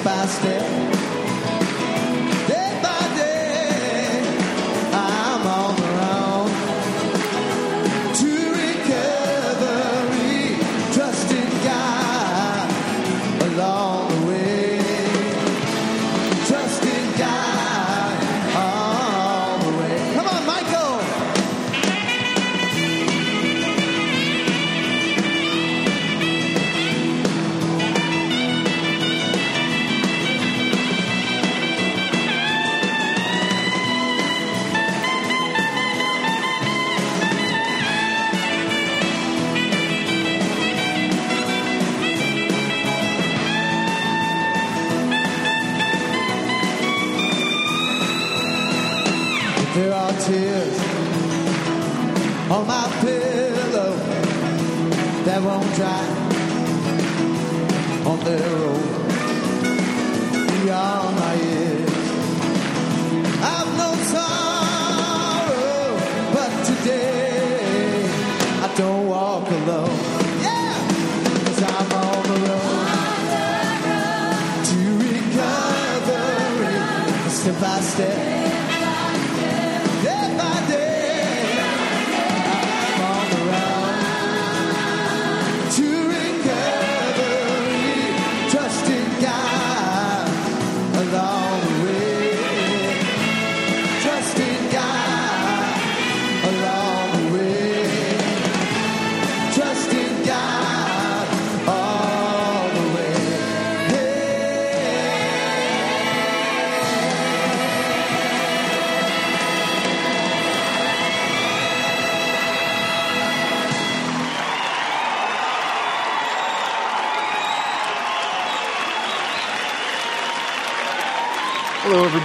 step by step.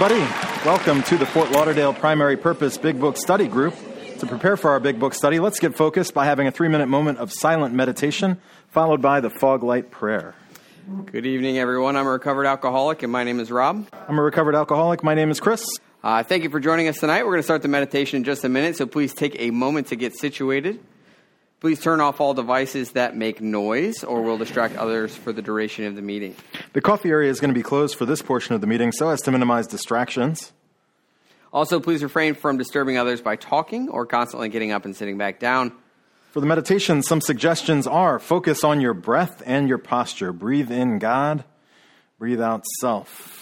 Everybody. Welcome to the Fort Lauderdale Primary Purpose Big Book Study Group. To prepare for our Big Book study, let's get focused by having a three minute moment of silent meditation, followed by the fog light prayer. Good evening, everyone. I'm a recovered alcoholic, and my name is Rob. I'm a recovered alcoholic. My name is Chris. Uh, thank you for joining us tonight. We're going to start the meditation in just a minute, so please take a moment to get situated. Please turn off all devices that make noise or will distract others for the duration of the meeting. The coffee area is going to be closed for this portion of the meeting so as to minimize distractions. Also, please refrain from disturbing others by talking or constantly getting up and sitting back down. For the meditation, some suggestions are focus on your breath and your posture. Breathe in God, breathe out self.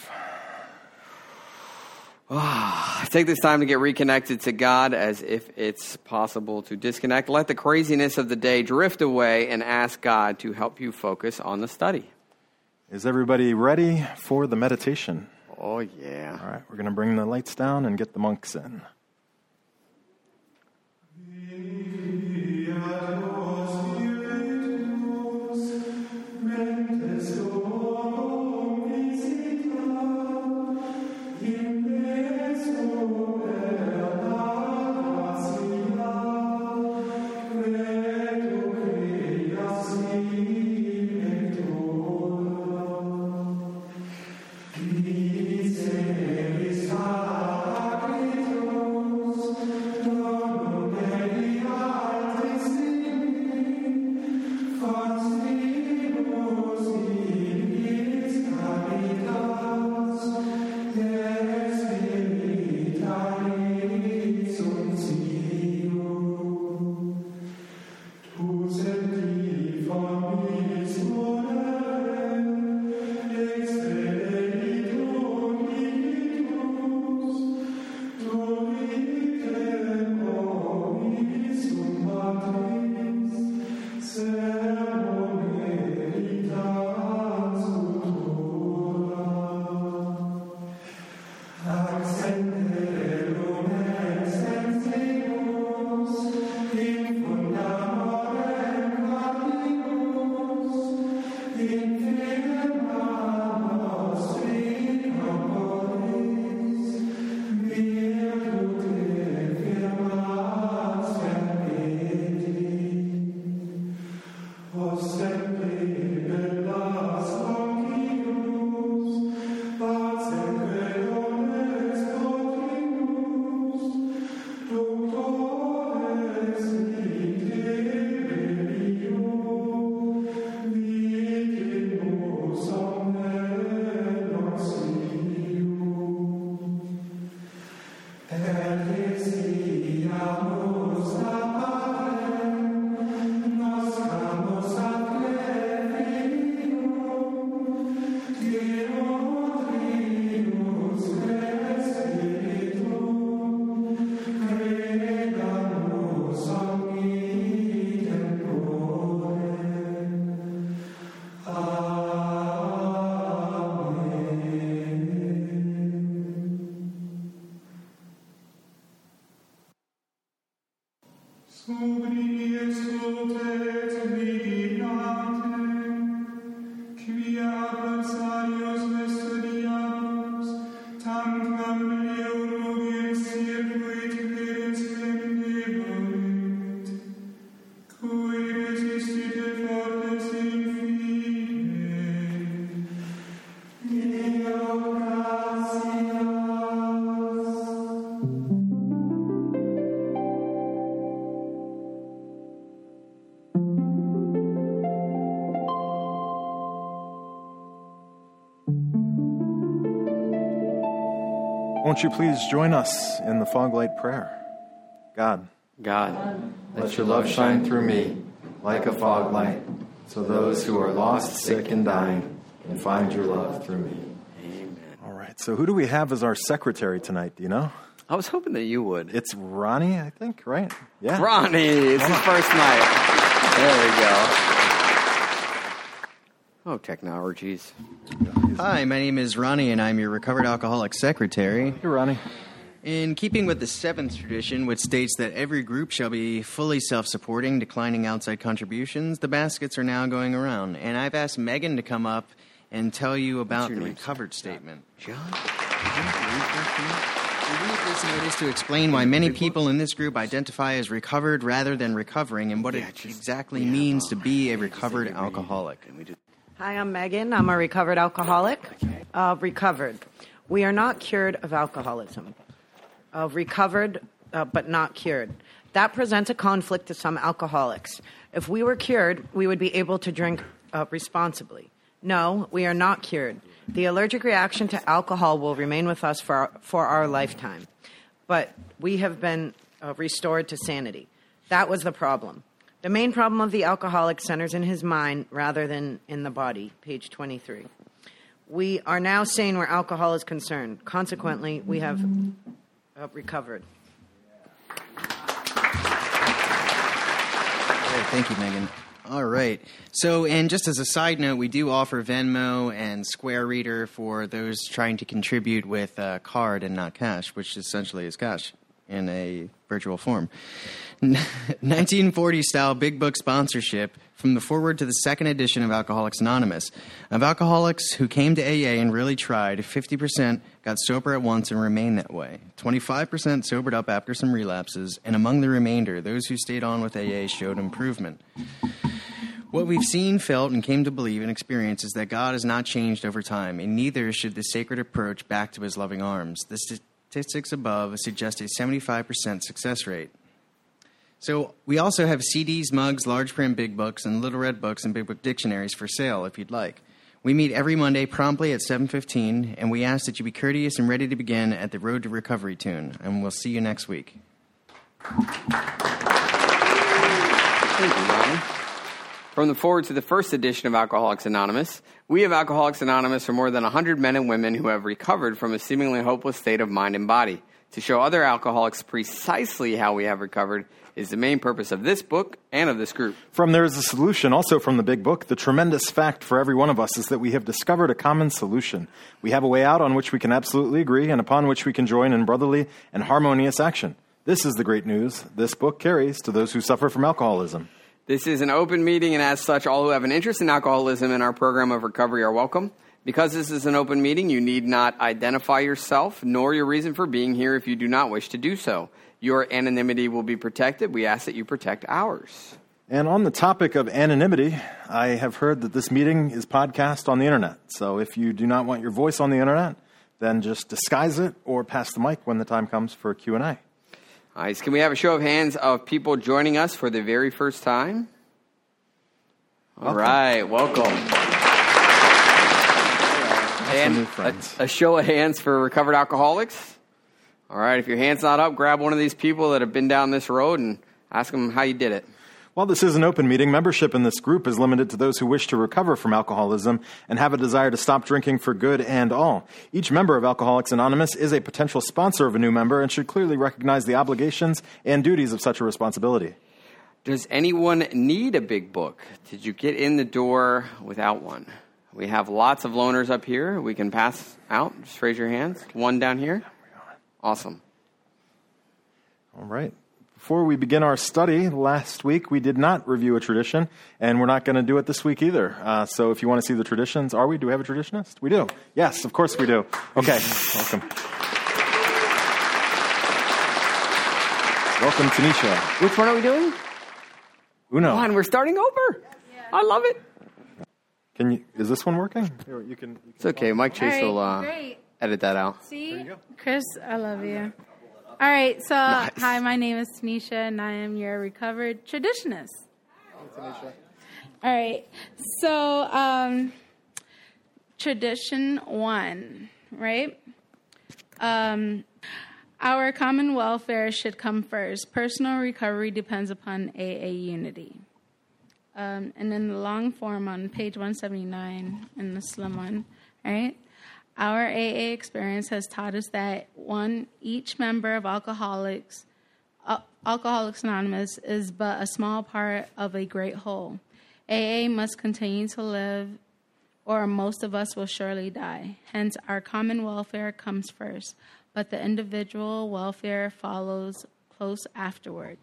Ah, take this time to get reconnected to God as if it's possible to disconnect. Let the craziness of the day drift away and ask God to help you focus on the study. Is everybody ready for the meditation? Oh, yeah. All right, we're going to bring the lights down and get the monks in. Won't you please join us in the fog light prayer? God, God, let your love shine through me like a fog light, so those who are lost, sick, and dying can find your love through me. Amen. All right, so who do we have as our secretary tonight? Do you know? I was hoping that you would. It's Ronnie, I think, right? Yeah. Ronnie, it's his first night. There we go. Oh, technologies. Hi, my name is Ronnie, and I'm your recovered alcoholic secretary. Hey, Ronnie. In keeping with the seventh tradition, which states that every group shall be fully self supporting, declining outside contributions, the baskets are now going around. And I've asked Megan to come up and tell you about the name, recovered statement. John? We read this notice to explain why many people in this group identify as recovered rather than recovering and what Yeah, it just- exactly we have, means uh, to be a recovered say your name, alcoholic. And we do- Hi, I'm Megan. I'm a recovered alcoholic. Uh, recovered. We are not cured of alcoholism. Uh, recovered, uh, but not cured. That presents a conflict to some alcoholics. If we were cured, we would be able to drink uh, responsibly. No, we are not cured. The allergic reaction to alcohol will remain with us for our, for our lifetime. But we have been uh, restored to sanity. That was the problem. The main problem of the alcoholic centers in his mind rather than in the body, page 23. We are now sane where alcohol is concerned. Consequently, we have uh, recovered. Thank you, Megan. All right. So, and just as a side note, we do offer Venmo and Square Reader for those trying to contribute with a card and not cash, which essentially is cash in a virtual form. 1940 style big book sponsorship from the forward to the second edition of Alcoholics Anonymous. Of alcoholics who came to AA and really tried, 50% got sober at once and remained that way. 25% sobered up after some relapses, and among the remainder, those who stayed on with AA showed improvement. What we've seen, felt, and came to believe and experience is that God has not changed over time, and neither should the sacred approach back to his loving arms. The statistics above suggest a 75% success rate. So we also have CDs, mugs, large print big books, and little red books and big book dictionaries for sale if you'd like. We meet every Monday promptly at 7:15, and we ask that you be courteous and ready to begin at the Road to Recovery tune. And we'll see you next week. Thank you. From the forward to the first edition of Alcoholics Anonymous, we of Alcoholics Anonymous are more than 100 men and women who have recovered from a seemingly hopeless state of mind and body. To show other alcoholics precisely how we have recovered is the main purpose of this book and of this group. From There is a Solution, also from the Big Book, the tremendous fact for every one of us is that we have discovered a common solution. We have a way out on which we can absolutely agree and upon which we can join in brotherly and harmonious action. This is the great news this book carries to those who suffer from alcoholism. This is an open meeting, and as such, all who have an interest in alcoholism in our program of recovery are welcome. Because this is an open meeting, you need not identify yourself nor your reason for being here if you do not wish to do so. Your anonymity will be protected. We ask that you protect ours. And on the topic of anonymity, I have heard that this meeting is podcast on the internet. So if you do not want your voice on the internet, then just disguise it or pass the mic when the time comes for Q&A. Right, so can we have a show of hands of people joining us for the very first time? All Welcome. right, welcome. And a, a show of hands for recovered alcoholics. All right, if your hand's not up, grab one of these people that have been down this road and ask them how you did it. While this is an open meeting, membership in this group is limited to those who wish to recover from alcoholism and have a desire to stop drinking for good and all. Each member of Alcoholics Anonymous is a potential sponsor of a new member and should clearly recognize the obligations and duties of such a responsibility. Does anyone need a big book? Did you get in the door without one? We have lots of loaners up here. We can pass out. Just raise your hands. One down here. Awesome. All right. Before we begin our study, last week we did not review a tradition, and we're not going to do it this week either. Uh, so if you want to see the traditions, are we? Do we have a traditionist? We do. Yes, of course we do. Okay, welcome. Welcome, Tanisha. Which one are we doing? Uno. One. We're starting over. I love it. Can you? Is this one working? Here, You can. You can It's okay. Mike Chase All right, will uh, edit that out. See, Chris, I love you. All right, so hi, my name is Tanisha, and I am your recovered traditionist. All right, so um, tradition one, right? Um, our common welfare should come first. Personal recovery depends upon AA unity. Um, and in the long form on page 179 in the slim one, right? Our AA experience has taught us that one, each member of Alcoholics, uh, Alcoholics Anonymous is but a small part of a great whole. AA must continue to live, or most of us will surely die. Hence, our common welfare comes first, but the individual welfare follows close afterward.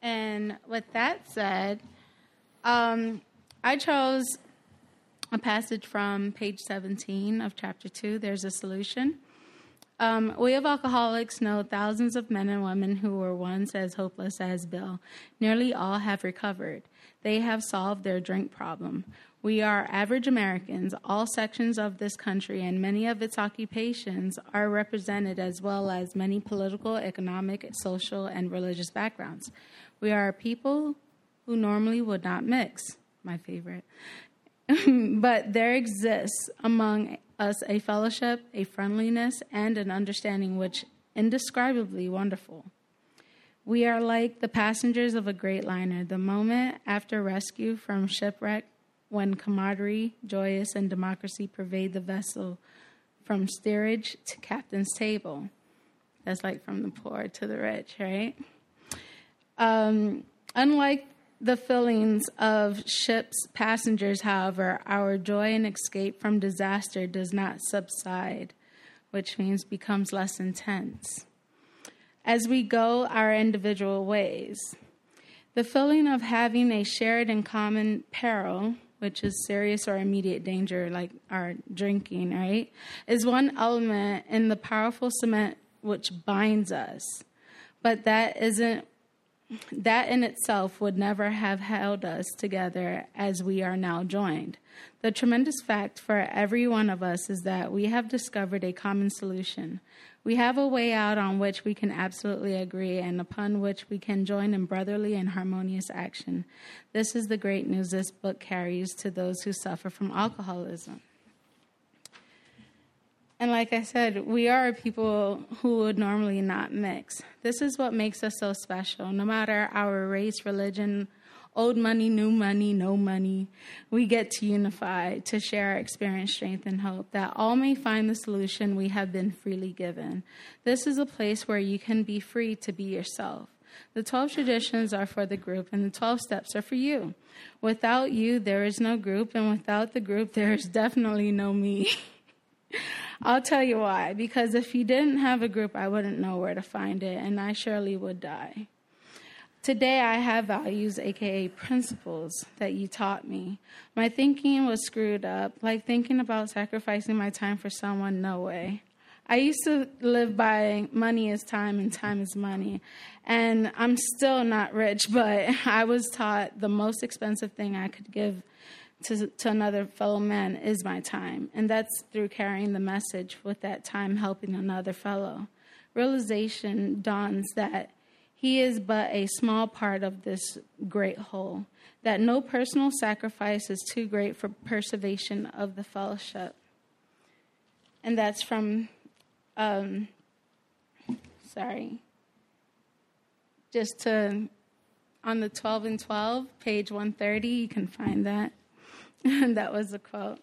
And with that said, um, I chose a passage from page 17 of chapter 2. There's a solution. Um, we of alcoholics know thousands of men and women who were once as hopeless as Bill. Nearly all have recovered. They have solved their drink problem. We are average Americans. All sections of this country and many of its occupations are represented, as well as many political, economic, social, and religious backgrounds. We are a people who normally would not mix. My favorite. but there exists among us a fellowship, a friendliness, and an understanding which indescribably wonderful. We are like the passengers of a great liner, the moment after rescue from shipwreck, when camaraderie, joyous, and democracy pervade the vessel from steerage to captain's table. That's like from the poor to the rich, right? Um, unlike the feelings of ship's passengers, however, our joy and escape from disaster does not subside, which means becomes less intense. As we go our individual ways, the feeling of having a shared and common peril, which is serious or immediate danger, like our drinking, right, is one element in the powerful cement which binds us. But that isn't that in itself would never have held us together as we are now joined. The tremendous fact for every one of us is that we have discovered a common solution. We have a way out on which we can absolutely agree and upon which we can join in brotherly and harmonious action. This is the great news this book carries to those who suffer from alcoholism. And like I said, we are people who would normally not mix. This is what makes us so special. No matter our race, religion, old money, new money, no money, we get to unify, to share our experience, strength, and hope, that all may find the solution we have been freely given. This is a place where you can be free to be yourself. The 12 traditions are for the group, and the 12 steps are for you. Without you, there is no group, and without the group, there is definitely no me. I'll tell you why. Because if you didn't have a group, I wouldn't know where to find it, and I surely would die. Today, I have values, aka principles, that you taught me. My thinking was screwed up, like thinking about sacrificing my time for someone, no way. I used to live by money is time and time is money. And I'm still not rich, but I was taught the most expensive thing I could give to, to another fellow man is my time. And that's through carrying the message with that time helping another fellow. Realization dawns that he is but a small part of this great whole, that no personal sacrifice is too great for preservation of the fellowship. And that's from um, sorry. Just to, on the 12 and 12, page 130, you can find that. that was a quote.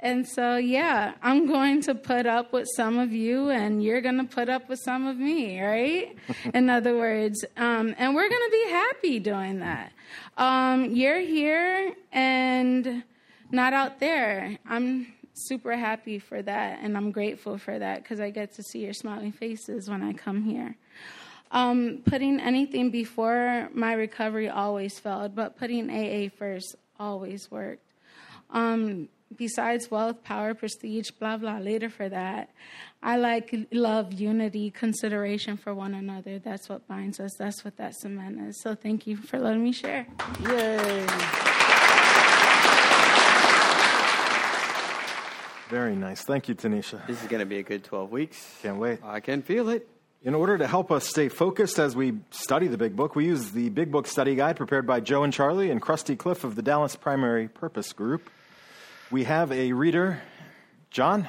And so, yeah, I'm going to put up with some of you, and you're going to put up with some of me, right? In other words, um, and we're going to be happy doing that. Um, you're here and not out there. I'm super happy for that, and I'm grateful for that because I get to see your smiling faces when I come here. Um, putting anything before my recovery always failed, but putting AA first always worked. Um, besides wealth, power, prestige, blah, blah, later for that. I like love, unity, consideration for one another. That's what binds us. That's what that cement is. So thank you for letting me share. Yay! Very nice. Thank you, Tanisha. This is going to be a good 12 weeks. Can't wait. I can feel it. In order to help us stay focused as we study the Big Book, we use the Big Book Study Guide prepared by Joe and Charlie and Krusty Cliff of the Dallas Primary Purpose Group. We have a reader, John.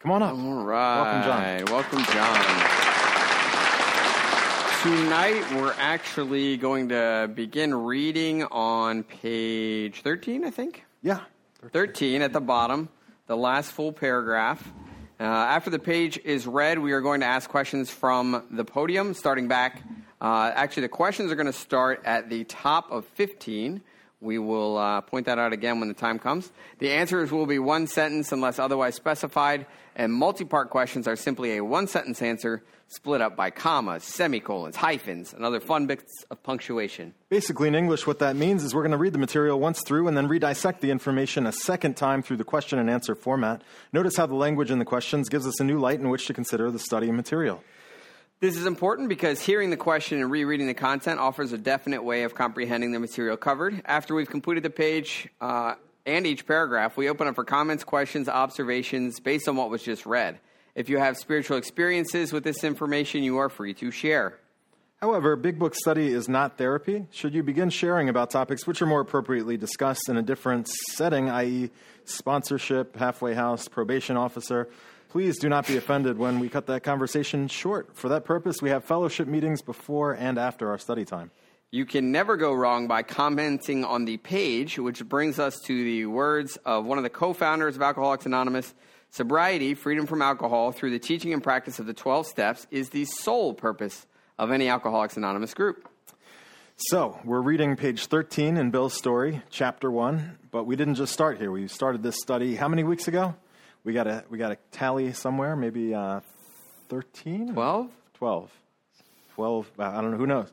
Come on up. All right. Welcome, John. Welcome, John. Tonight, we're actually going to begin reading on page 13, I think. Yeah. 13 at the bottom, the last full paragraph. Uh, after the page is read, we are going to ask questions from the podium, starting back. Uh, actually, the questions are going to start at the top of 15. We will uh, point that out again when the time comes. The answers will be one sentence unless otherwise specified, and multi part questions are simply a one sentence answer split up by commas, semicolons, hyphens, and other fun bits of punctuation. Basically, in English, what that means is we're going to read the material once through and then redissect the information a second time through the question and answer format. Notice how the language in the questions gives us a new light in which to consider the study material. This is important because hearing the question and rereading the content offers a definite way of comprehending the material covered. After we've completed the page uh, and each paragraph, we open up for comments, questions, observations based on what was just read. If you have spiritual experiences with this information, you are free to share. However, Big Book study is not therapy. Should you begin sharing about topics which are more appropriately discussed in a different setting, i.e., sponsorship, halfway house, probation officer, please do not be offended when we cut that conversation short. For that purpose, we have fellowship meetings before and after our study time. You can never go wrong by commenting on the page, which brings us to the words of one of the co founders of Alcoholics Anonymous. Sobriety, freedom from alcohol, through the teaching and practice of the 12 steps, is the sole purpose of any Alcoholics Anonymous group. So, we're reading page 13 in Bill's story, chapter 1, but we didn't just start here. We started this study how many weeks ago? We got a, we got a tally somewhere, maybe uh, 13? 12? 12. 12, uh, I don't know, who knows?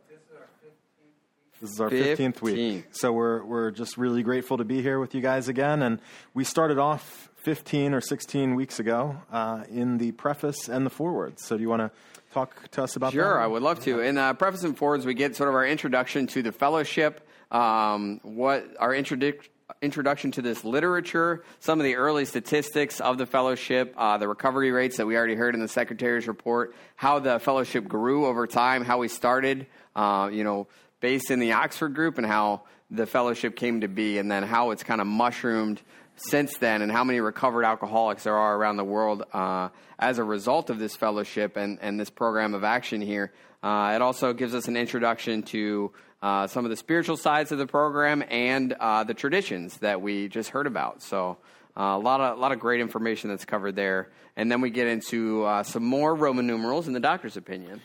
This is our 15th week. 15th. So we're, we're just really grateful to be here with you guys again. And we started off 15 or 16 weeks ago uh, in the preface and the foreword. So do you want to talk to us about that? Sure, I would love to. In uh, preface and forwards, we get sort of our introduction to the fellowship, um, what our introduc- introduction to this literature, some of the early statistics of the fellowship, uh, the recovery rates that we already heard in the secretary's report, how the fellowship grew over time, how we started, uh, you know, based in the Oxford group, and how the fellowship came to be, and then how it's kind of mushroomed since then, and how many recovered alcoholics there are around the world uh, as a result of this fellowship and, and this program of action here. Uh, it also gives us an introduction to uh, some of the spiritual sides of the program and uh, the traditions that we just heard about. So, uh, a lot of a lot of great information that's covered there, and then we get into uh, some more Roman numerals in the doctor's opinion.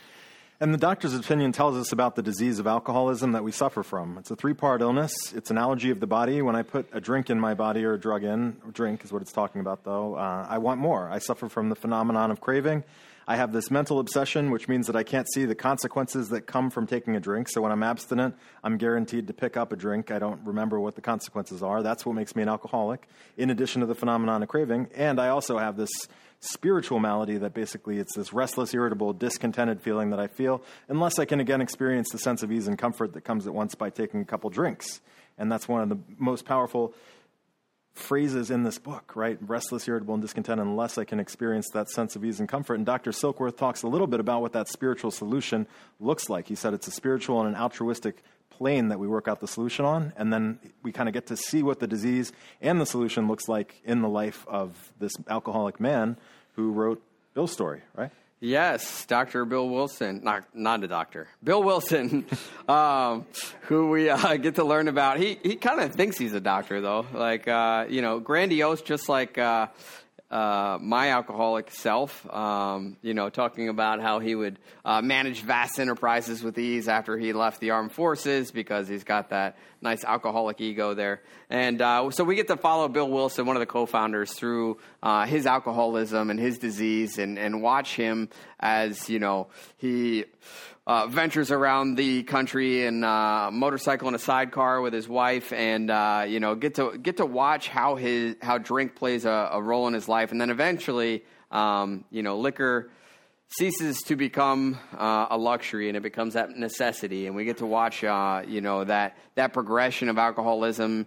And the doctor's opinion tells us about the disease of alcoholism that we suffer from. It's a three part illness. It's an allergy of the body. When I put a drink in my body or a drug in, drink is what it's talking about though, uh, I want more. I suffer from the phenomenon of craving. I have this mental obsession, which means that I can't see the consequences that come from taking a drink. So when I'm abstinent, I'm guaranteed to pick up a drink. I don't remember what the consequences are. That's what makes me an alcoholic, in addition to the phenomenon of craving. And I also have this spiritual malady that basically it's this restless, irritable, discontented feeling that I feel unless I can again experience the sense of ease and comfort that comes at once by taking a couple drinks. And that's one of the most powerful phrases in this book, right? Restless, irritable, and discontent, unless I can experience that sense of ease and comfort. And Dr. Silkworth talks a little bit about what that spiritual solution looks like. He said it's a spiritual and an altruistic plane that we work out the solution on, and then we kind of get to see what the disease and the solution looks like in the life of this alcoholic man who wrote Bill's story, right? Yes, Dr. Bill Wilson, not not a doctor, Bill Wilson, um, who we uh, get to learn about. He he kind of thinks he's a doctor though, like uh, you know, grandiose, just like uh, uh, my alcoholic self. Um, you know, talking about how he would uh, manage vast enterprises with ease after he left the armed forces because he's got that nice alcoholic ego there. And uh, so we get to follow Bill Wilson, one of the co-founders, through uh, his alcoholism and his disease, and and watch him as you know he uh, ventures around the country in uh, motorcycle and a sidecar with his wife, and uh, you know get to get to watch how his how drink plays a, a role in his life, and then eventually, um, you know, liquor ceases to become uh, a luxury and it becomes that necessity. And we get to watch uh, you know that that progression of alcoholism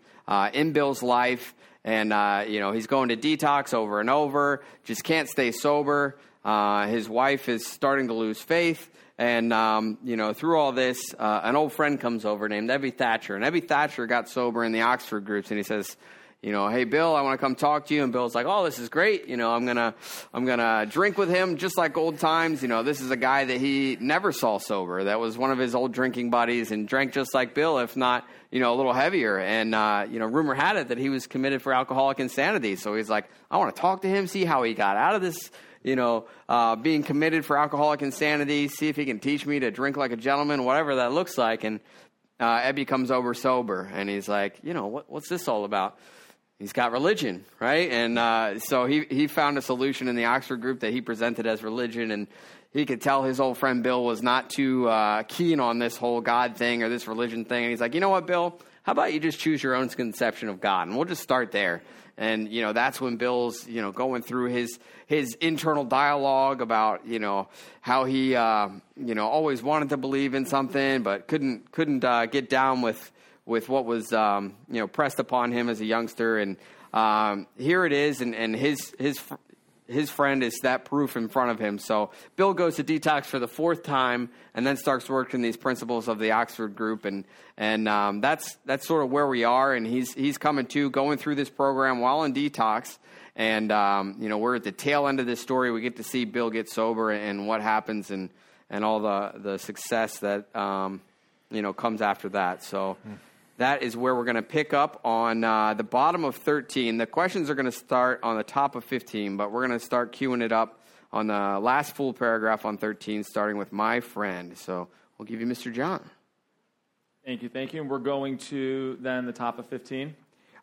in bill's life. And you know he's going to detox over and over just can't stay sober. His wife is starting to lose faith and um, you know through all this uh, an old friend comes over named Ebby Thacher and Ebby Thacher got sober in the oxford groups and he says you know, hey Bill, I want to come talk to you. And Bill's like, oh, this is great. You know, I'm gonna, I'm gonna drink with him just like old times. You know, this is a guy that he never saw sober. That was one of his old drinking buddies and drank just like Bill, if not, you know, a little heavier. And uh, you know, rumor had it that he was committed for alcoholic insanity. So he's like, I want to talk to him, see how he got out of this. You know, uh, being committed for alcoholic insanity, see if he can teach me to drink like a gentleman, whatever that looks like. And uh, Ebby comes over sober, and he's like, you know, what, what's this all about? he's got religion, right? And uh, so he, he found a solution in the Oxford group that he presented as religion, and he could tell his old friend Bill was not too uh, keen on this whole God thing or this religion thing. And he's like, you know what, Bill? How about you just choose your own conception of God, and we'll just start there. And you know that's when Bill's you know going through his his internal dialogue about you know how he uh, you know always wanted to believe in something but couldn't couldn't uh, get down with with what was um, you know pressed upon him as a youngster, and um, here it is, and, and his his his friend is that proof in front of him. So Bill goes to detox for the fourth time, and then starts working these principles of the Oxford group, and and um, that's that's sort of where we are. And he's he's coming to going through this program while in detox, and um, you know we're at the tail end of this story. We get to see Bill get sober and what happens, and and all the the success that um, you know comes after that. So. Mm that is where we're going to pick up on uh, the bottom of 13. The questions are going to start on the top of 15, but we're going to start queuing it up on the last full paragraph on 13, starting with my friend. So we'll give you Mr. John. Thank you, thank you. And we're going to then the top of 15?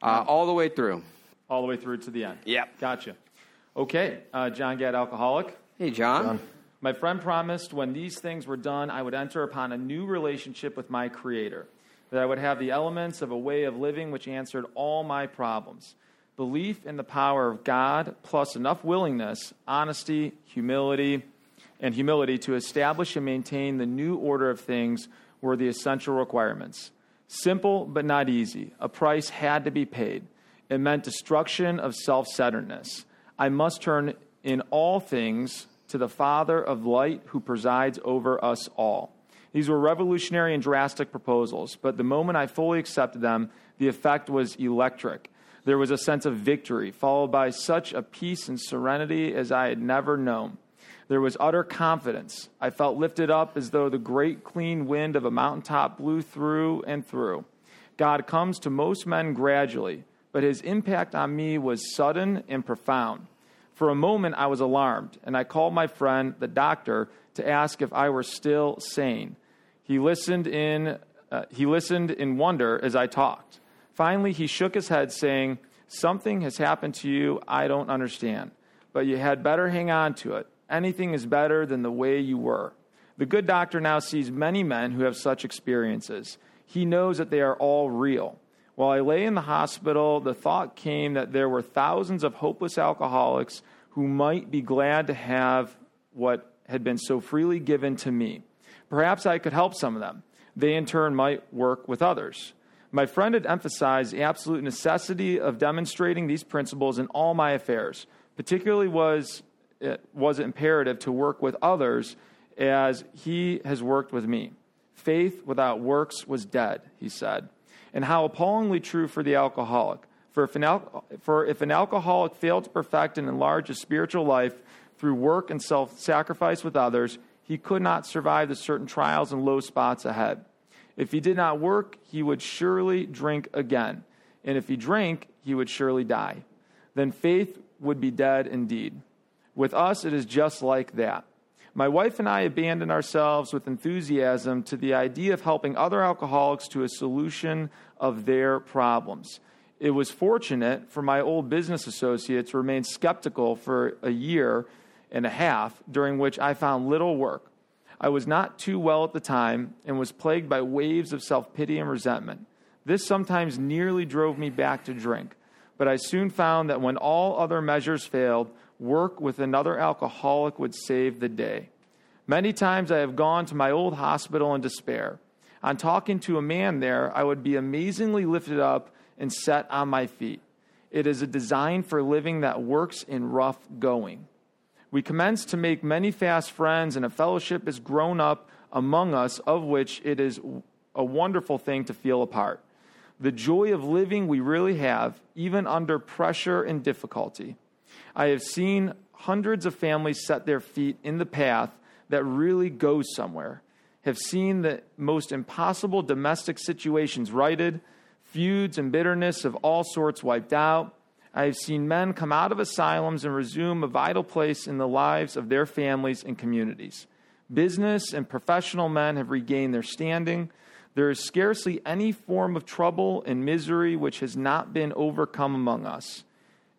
Uh, all the way through. All the way through to the end? Yep. Gotcha. Okay, uh, John Gadd, alcoholic. Hey, John. John. My friend promised when these things were done, I would enter upon a new relationship with my Creator that I would have the elements of a way of living which answered all my problems. Belief in the power of God, plus enough willingness, honesty, humility, and humility to establish and maintain the new order of things were the essential requirements. Simple, but not easy. A price had to be paid. It meant destruction of self centeredness. I must turn in all things to the Father of light who presides over us all. These were revolutionary and drastic proposals, but the moment I fully accepted them, the effect was electric. There was a sense of victory, followed by such a peace and serenity as I had never known. There was utter confidence. I felt lifted up as though the great clean wind of a mountaintop blew through and through. God comes to most men gradually, but his impact on me was sudden and profound. For a moment, I was alarmed, and I called my friend, the doctor, to ask if I were still sane. He listened in, uh, he listened in wonder as I talked. Finally, he shook his head, saying, Something has happened to you I don't understand, but you had better hang on to it. Anything is better than the way you were. The good doctor now sees many men who have such experiences. He knows that they are all real. While I lay in the hospital, the thought came that there were thousands of hopeless alcoholics who might be glad to have what had been so freely given to me. Perhaps I could help some of them. They, in turn, might work with others. My friend had emphasized the absolute necessity of demonstrating these principles in all my affairs. Particularly was it was imperative to work with others as he has worked with me. Faith without works was dead, he said. And how appallingly true for the alcoholic. For if, an al- for if an alcoholic failed to perfect and enlarge his spiritual life, through work and self sacrifice with others, he could not survive the certain trials and low spots ahead. If he did not work, he would surely drink again. And if he drank, he would surely die. Then faith would be dead indeed. With us, it is just like that. My wife and I abandoned ourselves with enthusiasm to the idea of helping other alcoholics to a solution of their problems. It was fortunate for my old business associates to remain skeptical for a year and a half, during which I found little work. I was not too well at the time and was plagued by waves of self pity and resentment. This sometimes nearly drove me back to drink, but I soon found that when all other measures failed, work with another alcoholic would save the day. Many times I have gone to my old hospital in despair. On talking to a man there, I would be amazingly lifted up and set on my feet. It is a design for living that works in rough going. We commence to make many fast friends, and a fellowship is grown up among us, of which it is a wonderful thing to feel a part. The joy of living we really have, even under pressure and difficulty. I have seen hundreds of families set their feet in the path that really goes somewhere, have seen the most impossible domestic situations righted, feuds and bitterness of all sorts wiped out. I have seen men come out of asylums and resume a vital place in the lives of their families and communities. Business and professional men have regained their standing. There is scarcely any form of trouble and misery which has not been overcome among us.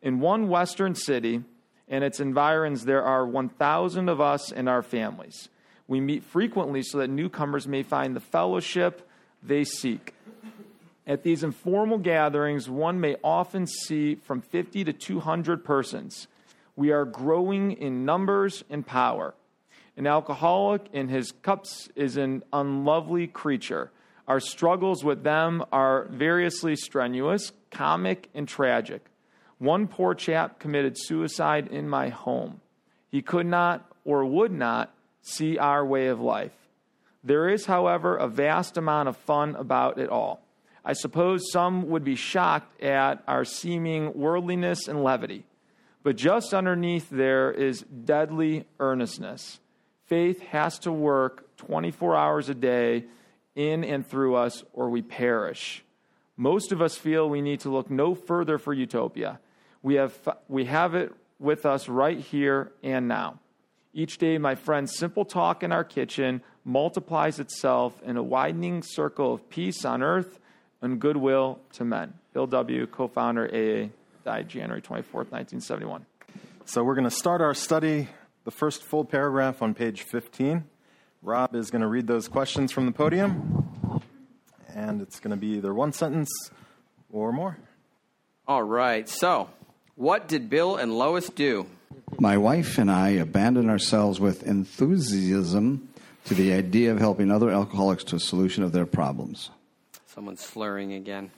In one western city and its environs, there are 1,000 of us and our families. We meet frequently so that newcomers may find the fellowship they seek. At these informal gatherings, one may often see from 50 to 200 persons. We are growing in numbers and power. An alcoholic in his cups is an unlovely creature. Our struggles with them are variously strenuous, comic, and tragic. One poor chap committed suicide in my home. He could not or would not see our way of life. There is, however, a vast amount of fun about it all. I suppose some would be shocked at our seeming worldliness and levity. But just underneath there is deadly earnestness. Faith has to work 24 hours a day in and through us, or we perish. Most of us feel we need to look no further for utopia. We have, we have it with us right here and now. Each day, my friend's simple talk in our kitchen multiplies itself in a widening circle of peace on earth and goodwill to men. Bill W., co founder, AA, died January 24th, 1971. So we're going to start our study, the first full paragraph on page 15. Rob is going to read those questions from the podium, and it's going to be either one sentence or more. All right. So, what did Bill and Lois do? My wife and I abandoned ourselves with enthusiasm to the idea of helping other alcoholics to a solution of their problems. Someone's slurring again.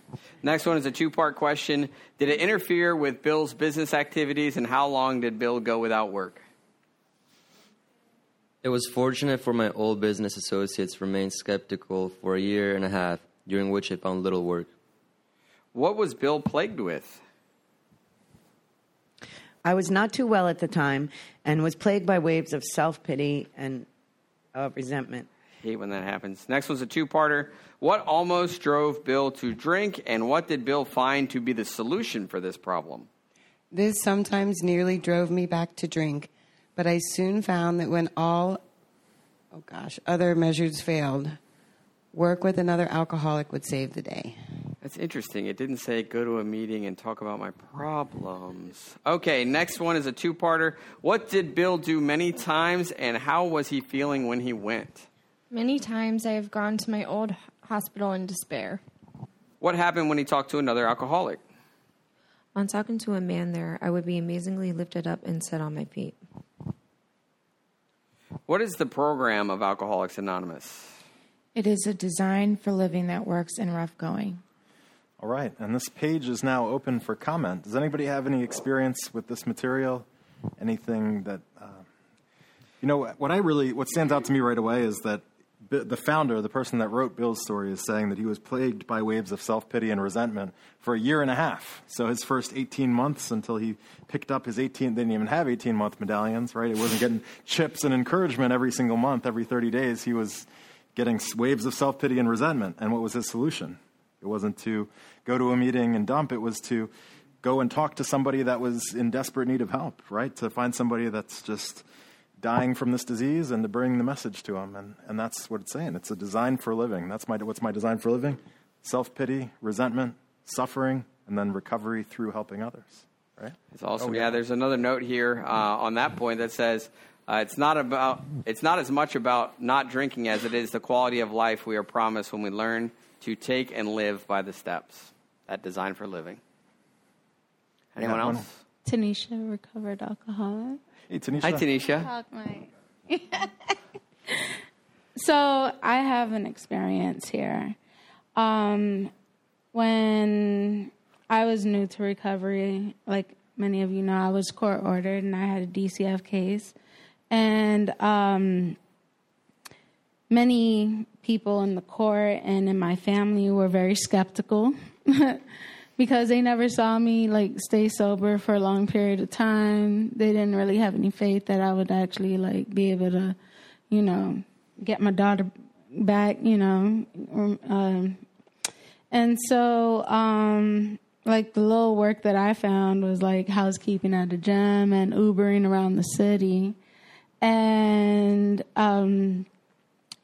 Next one is a two part question. Did it interfere with Bill's business activities, and how long did Bill go without work? It was fortunate for my old business associates remained skeptical for a year and a half, during which I found little work. What was Bill plagued with? I was not too well at the time and was plagued by waves of self pity and of resentment. Hate when that happens. Next one's a two parter. What almost drove Bill to drink, and what did Bill find to be the solution for this problem? This sometimes nearly drove me back to drink, but I soon found that when all, oh gosh, other measures failed, work with another alcoholic would save the day. That's interesting. It didn't say go to a meeting and talk about my problems. Okay, next one is a two parter. What did Bill do many times, and how was he feeling when he went? Many times I have gone to my old hospital in despair. What happened when he talked to another alcoholic? On talking to a man there, I would be amazingly lifted up and set on my feet. What is the program of Alcoholics Anonymous? It is a design for living that works in rough going. All right, and this page is now open for comment. Does anybody have any experience with this material? Anything that, uh, you know, what I really, what stands out to me right away is that Bi- the founder, the person that wrote Bill's story, is saying that he was plagued by waves of self pity and resentment for a year and a half. So his first 18 months until he picked up his 18, they didn't even have 18 month medallions, right? It wasn't getting chips and encouragement every single month, every 30 days. He was getting waves of self pity and resentment. And what was his solution? It wasn't to go to a meeting and dump, it was to go and talk to somebody that was in desperate need of help, right? To find somebody that's just dying from this disease and to bring the message to them. And, and that's what it's saying. It's a design for living. That's my, what's my design for living? Self pity, resentment, suffering, and then recovery through helping others, right? It's awesome. Oh, yeah. there's another note here uh, on that point that says uh, it's not about it's not as much about not drinking as it is the quality of life we are promised when we learn to take and live by the steps. That design for living. Anyone Yeah, else? Tanisha, recovered alcoholic. Hey, Tanisha. Hi, Tanisha. Talk, Mike. so I have an experience here. Um, when I was new to recovery, like many of you know, I was court ordered and I had a DCF case. And um, many people in the court and in my family were very skeptical because they never saw me like stay sober for a long period of time. They didn't really have any faith that I would actually like be able to, you know, get my daughter back, you know. Um, and so, um, like the little work that I found was like housekeeping at a gym and Ubering around the city. And um,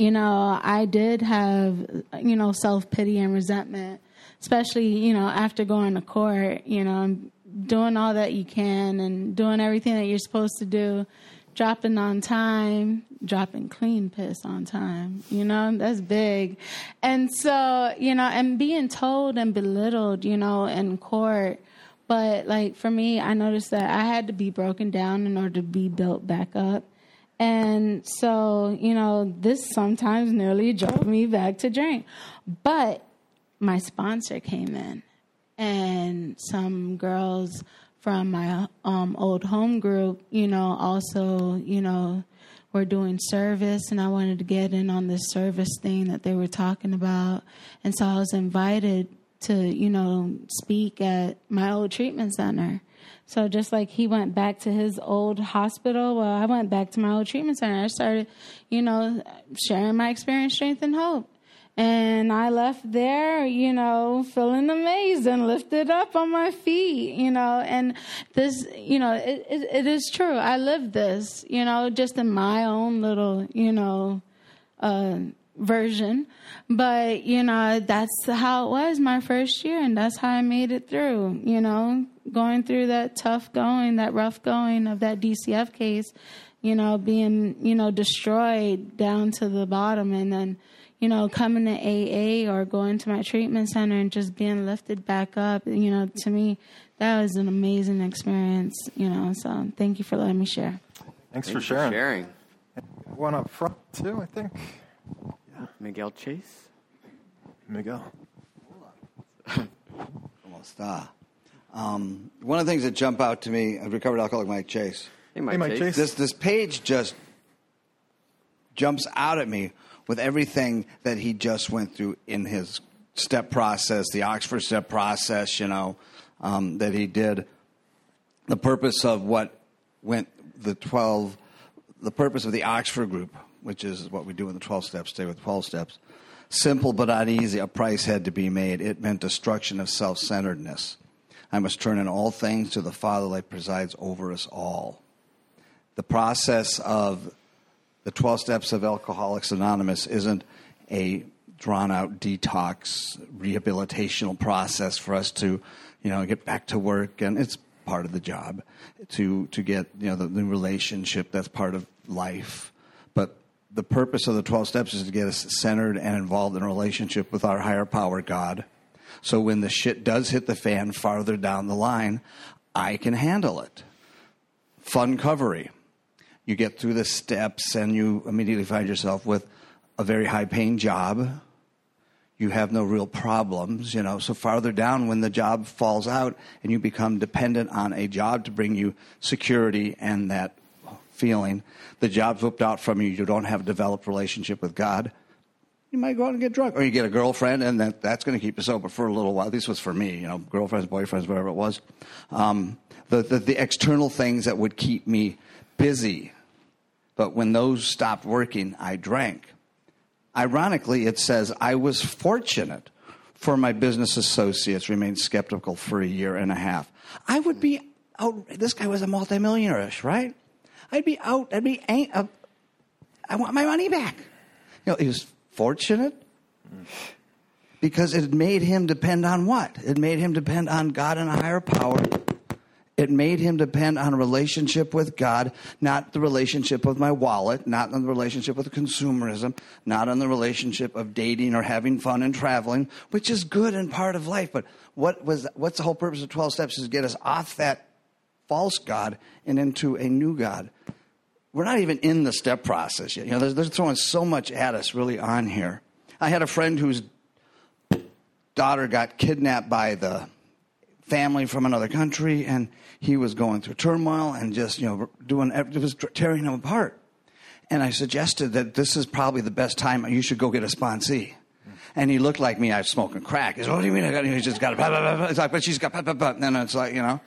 you know, I did have, you know, self pity and resentment, especially, you know, after going to court, you know, and doing all that you can and doing everything that you're supposed to do, dropping on time, dropping clean piss on time, you know, that's big. And so, you know, and being told and belittled, you know, in court. But like for me, I noticed that I had to be broken down in order to be built back up. And so, you know, this sometimes nearly drove me back to drink. But my sponsor came in, and some girls from my um, old home group, you know, also, you know, were doing service, and I wanted to get in on this service thing that they were talking about. And so I was invited to, you know, speak at my old treatment center. So just like he went back to his old hospital, well, I went back to my old treatment center. I started, you know, sharing my experience, strength, and hope. And I left there, you know, feeling amazed and lifted up on my feet, you know. And this, you know, it, it, it is true. I lived this, you know, just in my own little, you know, uh, version. But, you know, that's how it was my first year, and that's how I made it through, you know, going through that tough going, that rough going of that DCF case, you know, being, you know, destroyed down to the bottom, and then, you know, coming to AA or going to my treatment center and just being lifted back up, you know, to me, that was an amazing experience, you know. So thank you for letting me share. Thanks Thank for you sharing. sharing. One up front, too, I think. Miguel Chase. Miguel. Almost. Ah. Um, one of the things that jump out to me, a recovered alcoholic Mike Chase. Hey, Mike, Hey, Mike Chase. Chase. This this page just jumps out at me with everything that he just went through in his step process, the Oxford step process, you know, um, that he did. The purpose of what went the twelve, the purpose of the Oxford group, which is what we do in the twelve steps, stay with twelve steps. Simple but not easy. A price had to be made. It meant destruction of self-centeredness. I must turn in all things to the Father that presides over us all. The process of the 12 steps of Alcoholics Anonymous isn't a drawn out detox rehabilitational process for us to, you know, get back to work and it's part of the job to to get, you know, the, relationship that's part of life. But the purpose of the 12 steps is to get us centered and involved in a relationship with our higher power God. So when the shit does hit the fan farther down the line, I can handle it. Fun covery. You get through the steps and you immediately find yourself with a very high paying job. You have no real problems, you know. So farther down, when the job falls out and you become dependent on a job to bring you security and that feeling, the job's whipped out from you. You don't have a developed relationship with God. you might go out and get drunk, or you get a girlfriend, and that, that's going to keep you sober for a little while. This was for me, you know, girlfriends, boyfriends, whatever it was. Um, the, the the external things that would keep me busy, but when those stopped working, I drank. Ironically, it says I was fortunate for my business associates remained skeptical for a year and a half. I would be out. This guy was a multimillionaire-ish, right? I'd be out. I'd be. Uh, I want my money back. You know, he was fortunate because it made him depend on what? It made him depend on God and a higher power. It made him depend on a relationship with God, not the relationship with my wallet, not on the relationship with consumerism, not on the relationship of dating or having fun and traveling, which is good and part of life. But what was what's the whole purpose of 12 steps is to get us off that false God and into a new God. We're not even in the step process yet. You know, they're, they're throwing so much at us really on here. I had a friend whose daughter got kidnapped by the family from another country, and he was going through turmoil and just you know doing it was tearing him apart. And I suggested that this is probably the best time you should go get a sponsee. And he looked like me. I was smoking crack. He said, "What do you mean? I got?" He just got. Blah, blah, blah, blah. It's like, but she's got. Blah, blah, blah. And it's like, you know.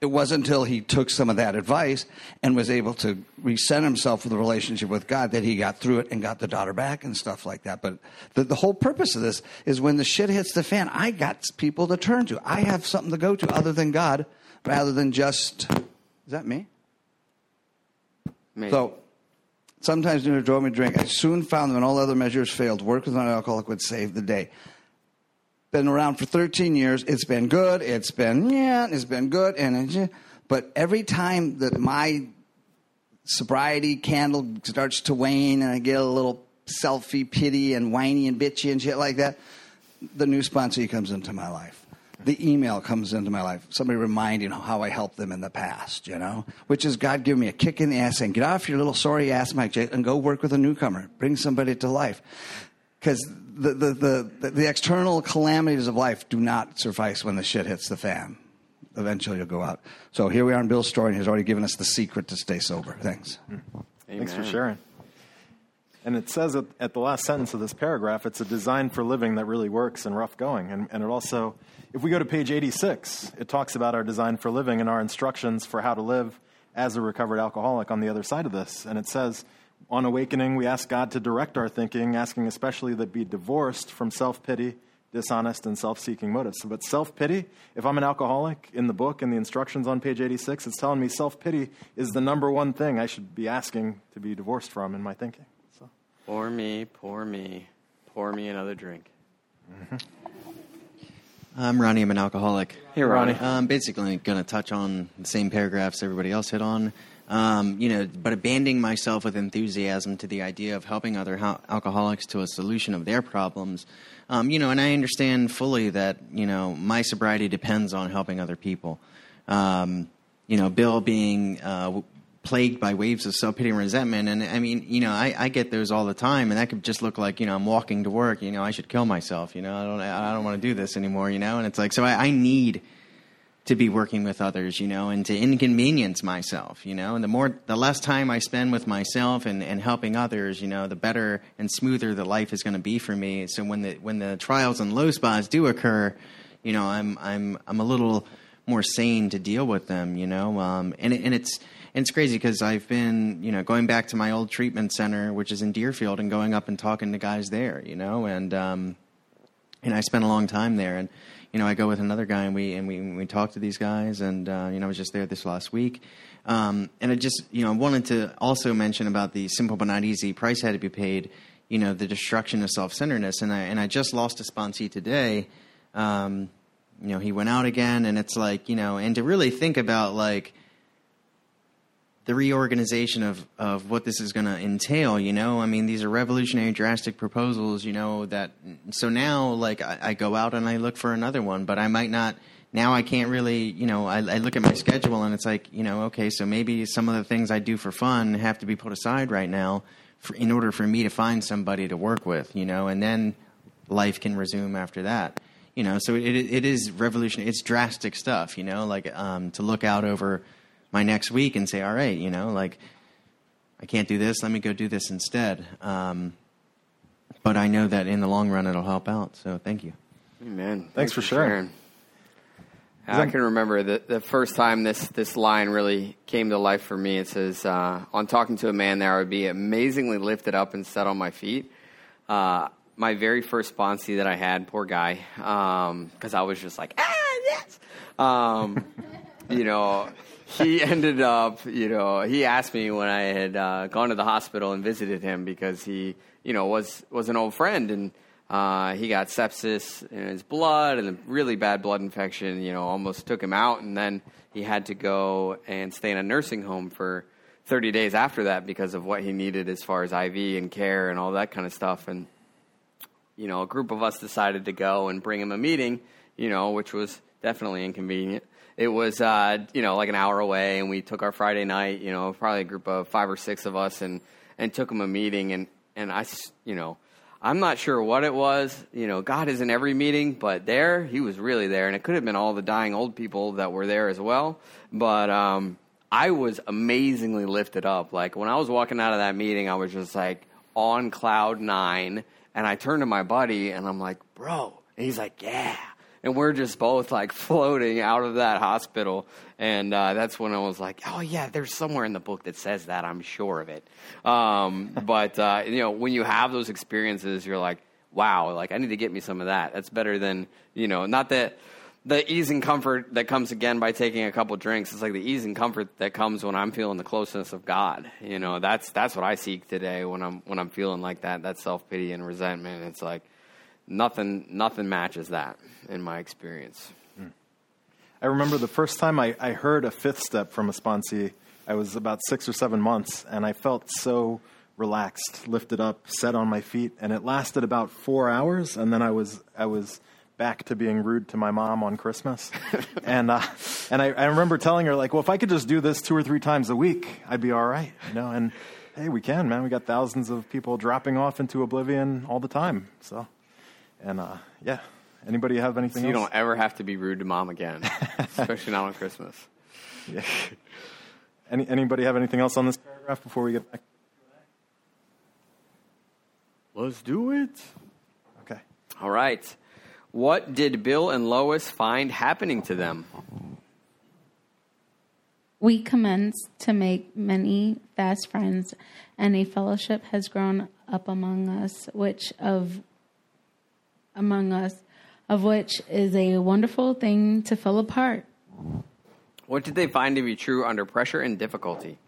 It wasn't until he took some of that advice and was able to reset himself with the relationship with God that he got through it and got the daughter back and stuff like that. But the, the whole purpose of this is when the shit hits the fan, I got people to turn to. I have something to go to other than God rather than just. Is that me? Maybe. So sometimes when dinner drove me drink. I soon found that when all other measures failed, work with an alcoholic would save the day. Been around for 13 years. It's been good. It's been yeah. It's been good. And yeah. but every time that my sobriety candle starts to wane and I get a little selfie pity and whiny and bitchy and shit like that, the new sponsor comes into my life. The email comes into my life. Somebody reminding how I helped them in the past, you know, which is God giving me a kick in the ass and get off your little sorry ass, Mike and go work with a newcomer. Bring somebody to life. Because the, the, the, the, the external calamities of life do not suffice when the shit hits the fan. Eventually you'll go out. So here we are in Bill's story, and he's already given us the secret to stay sober. Thanks. Hmm. Thanks for sharing. And it says at, at the last sentence of this paragraph, it's a design for living that really works in rough going. And, and it also, if we go to page 86, it talks about our design for living and our instructions for how to live as a recovered alcoholic on the other side of this. And it says, on awakening, we ask God to direct our thinking, asking especially that be divorced from self pity, dishonest, and self seeking motives. But self pity, if I'm an alcoholic in the book and the instructions on page 86, it's telling me self pity is the number one thing I should be asking to be divorced from in my thinking. So. Poor me, poor me, pour me another drink. Mm-hmm. I'm Ronnie. I'm an alcoholic. Hey, Ronnie. I'm basically going to touch on the same paragraphs everybody else hit on. Um, you know, but abandoning myself with enthusiasm to the idea of helping other hal- alcoholics to a solution of their problems. Um, you know, and I understand fully that you know my sobriety depends on helping other people. Um, you know, Bill being uh, plagued by waves of self pity and resentment, and I mean, you know, I, I get those all the time, and that could just look like you know I'm walking to work. You know, I should kill myself. You know, I don't I don't want to do this anymore. You know, and it's like so I, I need to be working with others, you know, and to inconvenience myself, you know, and the more, the less time I spend with myself and, and helping others, you know, the better and smoother the life is going to be for me. So when the when the trials and low spots do occur, you know, I'm I'm I'm a little more sane to deal with them, you know, um, and and it's and it's crazy because I've been, you know, going back to my old treatment center, which is in Deerfield, and going up and talking to guys there, you know, and um, and I spent a long time there. And you know, I go with another guy, and we and we we talk to these guys, and uh, you know, I was just there this last week, um, and I just you know wanted to also mention about the simple but not easy price had to be paid, you know, the destruction of self centeredness, and I and I just lost a sponsee today. Um, you know, he went out again, and it's like you know, and to really think about like the reorganization of, of what this is going to entail, you know, I mean, these are revolutionary, drastic proposals, you know, that, so now, like, I, I go out and I look for another one, but I might not, now I can't really, you know, I, I look at my schedule and it's like, you know, okay, so maybe some of the things I do for fun have to be put aside right now for, in order for me to find somebody to work with, you know, and then life can resume after that. You know, so it, it is revolutionary. It's drastic stuff, you know, like um, to look out over my next week and say, all right, you know, like I can't do this. Let me go do this instead. Um, but I know that in the long run it'll help out. So thank you. Amen. Thanks for sharing. I can remember the, the first time this, this line really came to life for me. It says, uh, On talking to a man there, I would be amazingly lifted up and set on my feet. Uh, my very first sponsee that I had, poor guy, because I was just like, ah, yes. Um, you know, he ended up, you know, he asked me when I had uh, gone to the hospital and visited him because he, you know, was, was an old friend and uh, he got sepsis in his blood and a really bad blood infection, you know, almost took him out. And then he had to go and stay in a nursing home for 30 days after that because of what he needed as far as IV and care and all that kind of stuff. And, you know, a group of us decided to go and bring him a meeting, you know, which was definitely inconvenient. It was, uh, you know, like an hour away, and we took our Friday night, you know, probably a group of five or six of us, and, and took him a meeting. And, and I, you know, I'm not sure what it was. You know, God is in every meeting, but there, he was really there. And it could have been all the dying old people that were there as well. But um, I was amazingly lifted up. Like, when I was walking out of that meeting, I was just like on cloud nine. And I turned to my buddy and I'm like, bro. And he's like, yeah. And we're just both like floating out of that hospital. And uh, that's when I was like, oh, yeah, there's somewhere in the book that says that. I'm sure of it. Um, but, uh, you know, when you have those experiences, you're like, wow, like I need to get me some of that. That's better than, you know, not that the ease and comfort that comes again by taking a couple drinks. It's like the ease and comfort that comes when I'm feeling the closeness of God. You know, that's that's what I seek today when I'm when I'm feeling like that, that self pity and resentment. It's like nothing nothing matches that in my experience. I remember the first time I, I heard a fifth step from a sponsee, I was about six or seven months, and I felt so relaxed, lifted up, set on my feet, and it lasted about four hours, and then I was I was back to being rude to my mom on Christmas, and uh, and I, I remember telling her like, well, if I could just do this two or three times a week, I'd be all right, you know, and hey, we can, man, we got thousands of people dropping off into oblivion all the time, so, and uh, yeah. Anybody have anything So you else? don't ever have to be rude to mom again, especially not on Christmas. Yeah. Any, anybody have anything else on this paragraph before we get back? Let's do it. Okay. All right. What did Bill and Lois find happening to them? We commenced to make many fast friends, and a fellowship has grown up among us, which of among us, of which is a wonderful thing to fill apart. What did they find to be true under pressure and difficulty?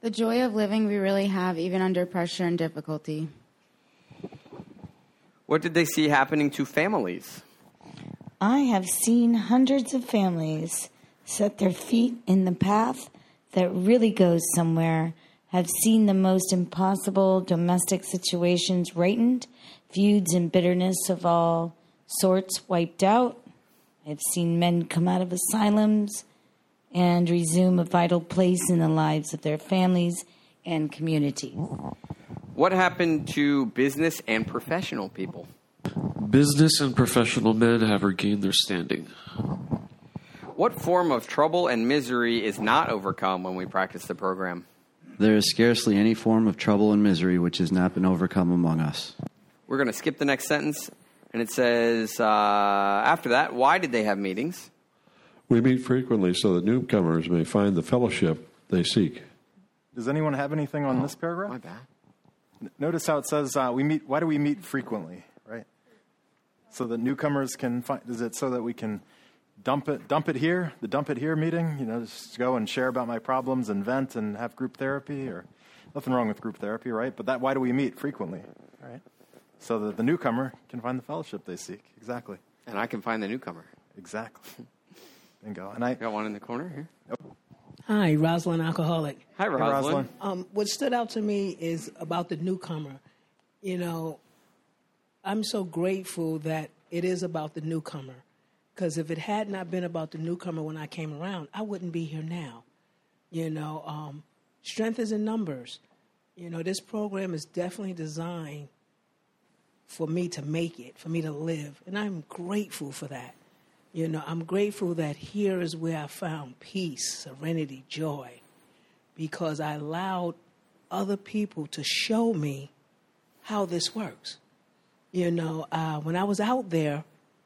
The joy of living we really have, even under pressure and difficulty. What did they see happening to families? I have seen hundreds of families set their feet in the path that really goes somewhere, have seen the most impossible domestic situations rightened, feuds and bitterness of all sorts wiped out. I've seen men come out of asylums and resume a vital place in the lives of their families and community. What happened to business and professional people? Business and professional men have regained their standing. What form of trouble and misery is not overcome when we practice the program? There is scarcely any form of trouble and misery which has not been overcome among us. We're going to skip the next sentence, and it says, uh, after that, why did they have meetings? We meet frequently so that newcomers may find the fellowship they seek. Does anyone have anything on this paragraph? My bad. N- Notice how it says uh, we meet. Why do we meet frequently? Right. So that newcomers can find. Is it so that we can dump it? Dump it here. The dump it here meeting. You know, just go and share about my problems and vent and have group therapy. Or nothing wrong with group therapy, right? But that. Why do we meet frequently? Right. So that the newcomer can find the fellowship they seek. Exactly. And I can find the newcomer. Exactly. Bingo. And I got one in the corner here. Hi, Rosalind Alcoholic. Hi, Rosalind. Um, what stood out to me is about the newcomer. You know, I'm so grateful that it is about the newcomer. Because if it had not been about the newcomer when I came around, I wouldn't be here now. You know, um, strength is in numbers. You know, this program is definitely designed for me to make it, for me to live. And I'm grateful for that. You know, I'm grateful that here is where I found peace, serenity, joy, because I allowed other people to show me how this works. You know, uh, when I was out there,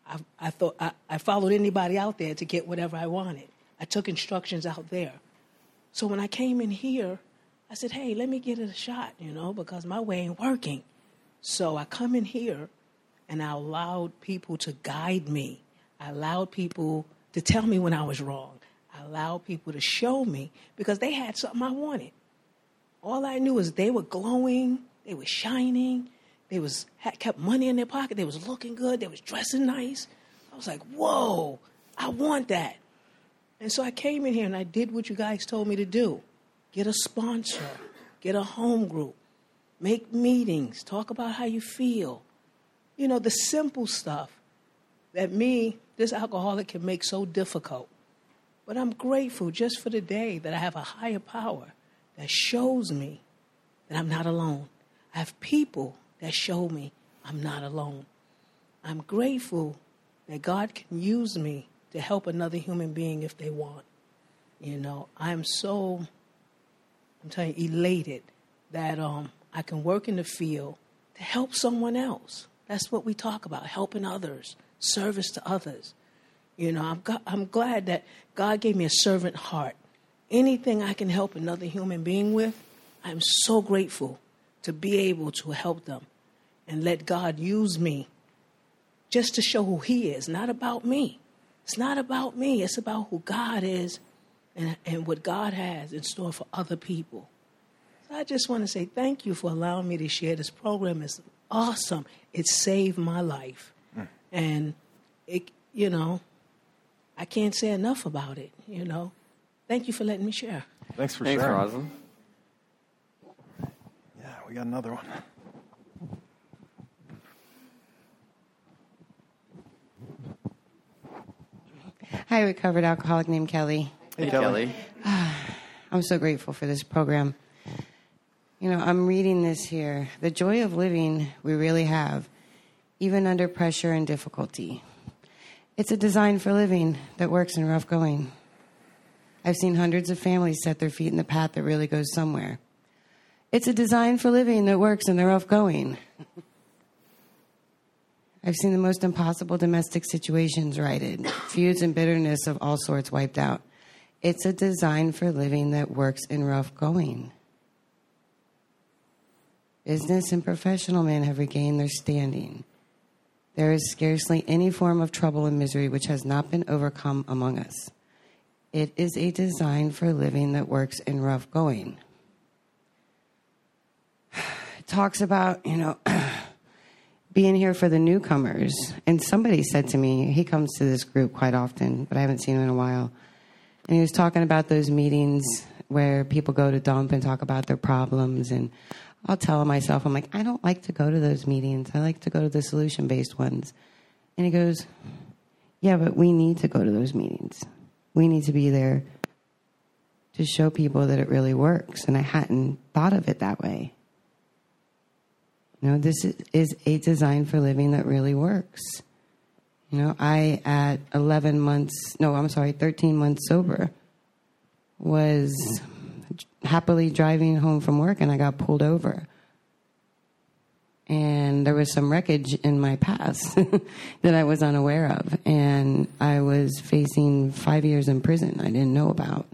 I, I thought I, I followed anybody out there to get whatever I wanted. I took instructions out there. So when I came in here, I said, "Hey, let me get it a shot," you know, because my way ain't working. So I come in here, and I allowed people to guide me. I allowed people to tell me when I was wrong. I allowed people to show me because they had something I wanted. All I knew is they were glowing, they were shining, they was had, kept money in their pocket, they was looking good, they was dressing nice. I was like, "Whoa, I want that." And so I came in here and I did what you guys told me to do. Get a sponsor, get a home group, make meetings, talk about how you feel. You know, the simple stuff that me, this alcoholic, can make so difficult. But I'm grateful just for the day that I have a higher power that shows me that I'm not alone. I have people that show me I'm not alone. I'm grateful that God can use me to help another human being if they want. You know, I'm so, I'm telling you, elated that um, I can work in the field to help someone else. That's what we talk about, helping others, service to others. You know, I'm, go- I'm glad that God gave me a servant heart. Anything I can help another human being with, I'm so grateful to be able to help them and let God use me just to show who He is, not about me. It's not about me, it's about who God is and, and what God has in store for other people. So I just want to say thank you for allowing me to share this program. It's awesome. It saved my life. Hmm. And it, you know, I can't say enough about it, you know. Thank you for letting me share. Thanks for Thanks, sharing. Rosalind. Yeah, we got another one. Hi, recovered alcoholic named Kelly. Hey, Kelly. Ah, I'm so grateful for this program. You know, I'm reading this here. The joy of living we really have, even under pressure and difficulty. It's a design for living that works in rough going. I've seen hundreds of families set their feet in the path that really goes somewhere. It's a design for living that works in the rough going. I've seen the most impossible domestic situations righted, feuds and bitterness of all sorts wiped out. It's a design for living that works in rough going. Business and professional men have regained their standing. There is scarcely any form of trouble and misery which has not been overcome among us. It is a design for living that works in rough going. It talks about, you know, being here for the newcomers. And somebody said to me, he comes to this group quite often, but I haven't seen him in a while. And he was talking about those meetings where people go to dump and talk about their problems. And I'll tell myself, I'm like, I don't like to go to those meetings. I like to go to the solution based ones. And he goes, Yeah, but we need to go to those meetings. We need to be there to show people that it really works. And I hadn't thought of it that way. You know, this is- a design for living that really works. You know, I, at 11 months, no, I'm sorry, 13 months sober, was happily driving home from work and I got pulled over. And there was some wreckage in my past that I was unaware of. And I was facing five years in prison I didn't know about.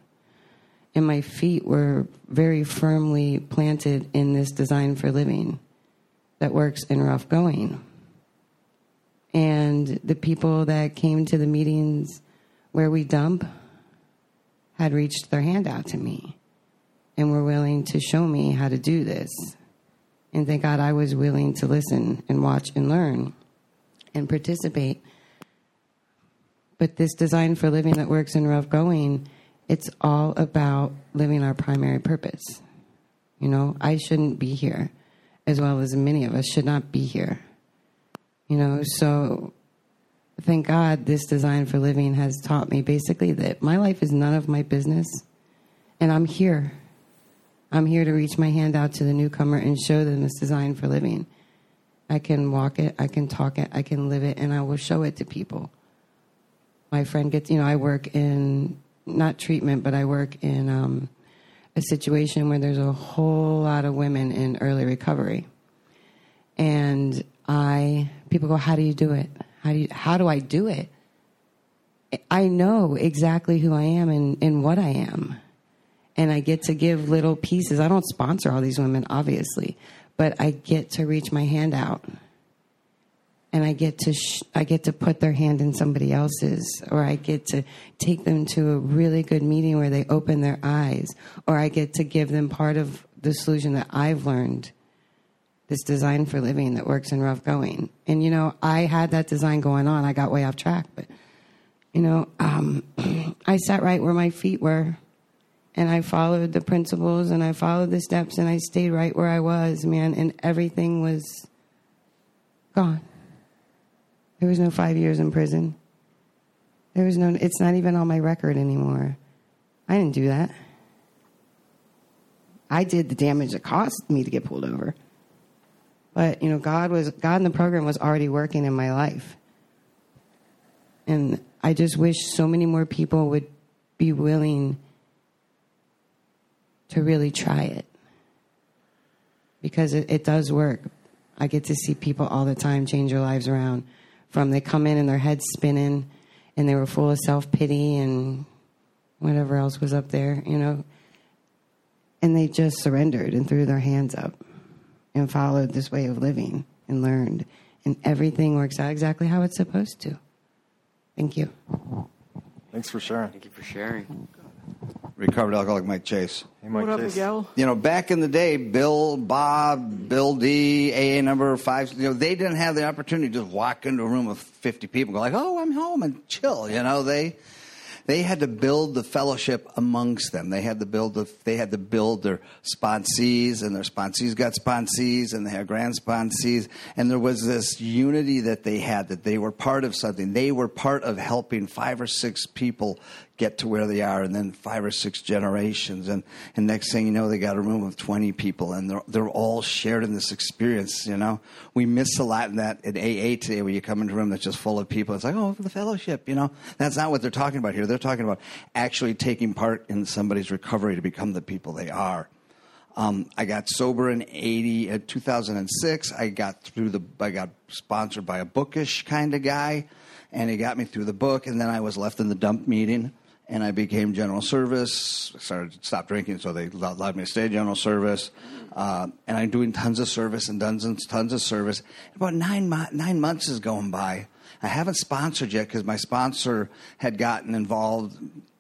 And my feet were very firmly planted in this design for living that works in rough going. And the people that came to the meetings where we dump had reached their hand out to me and were willing to show me how to do this. And thank God I was willing to listen and watch and learn and participate. But this design for living that works in rough going, it's all about living our primary purpose. You know, I shouldn't be here, as well as many of us should not be here. You know, so thank God this design for living has taught me basically that my life is none of my business, and I'm here. I'm here to reach my hand out to the newcomer and show them this design for living. I can walk it, I can talk it, I can live it, and I will show it to people. My friend gets, you know, I work in not treatment, but I work in um, a situation where there's a whole lot of women in early recovery. And I, people go, "How do you do it? How do you, how do I do it?" I know exactly who I am and, and what I am. And I get to give little pieces. I don't sponsor all these women, obviously, but I get to reach my hand out. And I get to sh- I get to put their hand in somebody else's, or I get to take them to a really good meeting where they open their eyes, or I get to give them part of the solution that I've learned, this design for living that works in rough going. And you know, I had that design going on. I got way off track, but you know, um, I sat right where my feet were and I followed the principles and I followed the steps and I stayed right where I was, man, and everything was gone. There was no five years in prison. There was no, it's not even on my record anymore. I didn't do that. I did the damage that caused me to get pulled over. But, you know, God was, God in the program was already working in my life. And I just wish so many more people would be willing to really try it because it, it does work. I get to see people all the time change their lives around. From they come in and their heads spinning and they were full of self pity and whatever else was up there, you know. And they just surrendered and threw their hands up and followed this way of living and learned. And everything works out exactly how it's supposed to. Thank you. Thanks for sharing. Thank you for sharing. Recovered alcoholic Mike Chase. Hey, Mike What up, Chase. Miguel? You know, back in the day, Bill, Bob, Bill D, AA number five, you know, they didn't have the opportunity to just walk into a room with 50 people and go like, oh, I'm home and chill. You know, they, they had to build the fellowship amongst them. They had to build the, they had to build their sponsees and their sponsees got sponsees and they had grand sponsees. And there was this unity that they had that they were part of something. They were part of helping five or six people get to where they are and then five or six generations. And, and next thing you know, they got a room of 20 people and they're, they're all shared in this experience, you know. We miss a lot in that in AA today where you come into a room that's just full of people. It's like, oh, the fellowship, you know. That's not what they're talking about here. They're talking about actually taking part in somebody's recovery to become the people they are. Um, I got sober in 80, uh, 2006. I got through the, I got sponsored by a bookish kind of guy, and he got me through the book. And then I was left in the dump meeting, and I became general service. I started stop drinking, so they allowed me to stay general service. Uh, and I'm doing tons of service and tons and tons of service. About nine nine months is going by. I haven't sponsored yet because my sponsor had gotten involved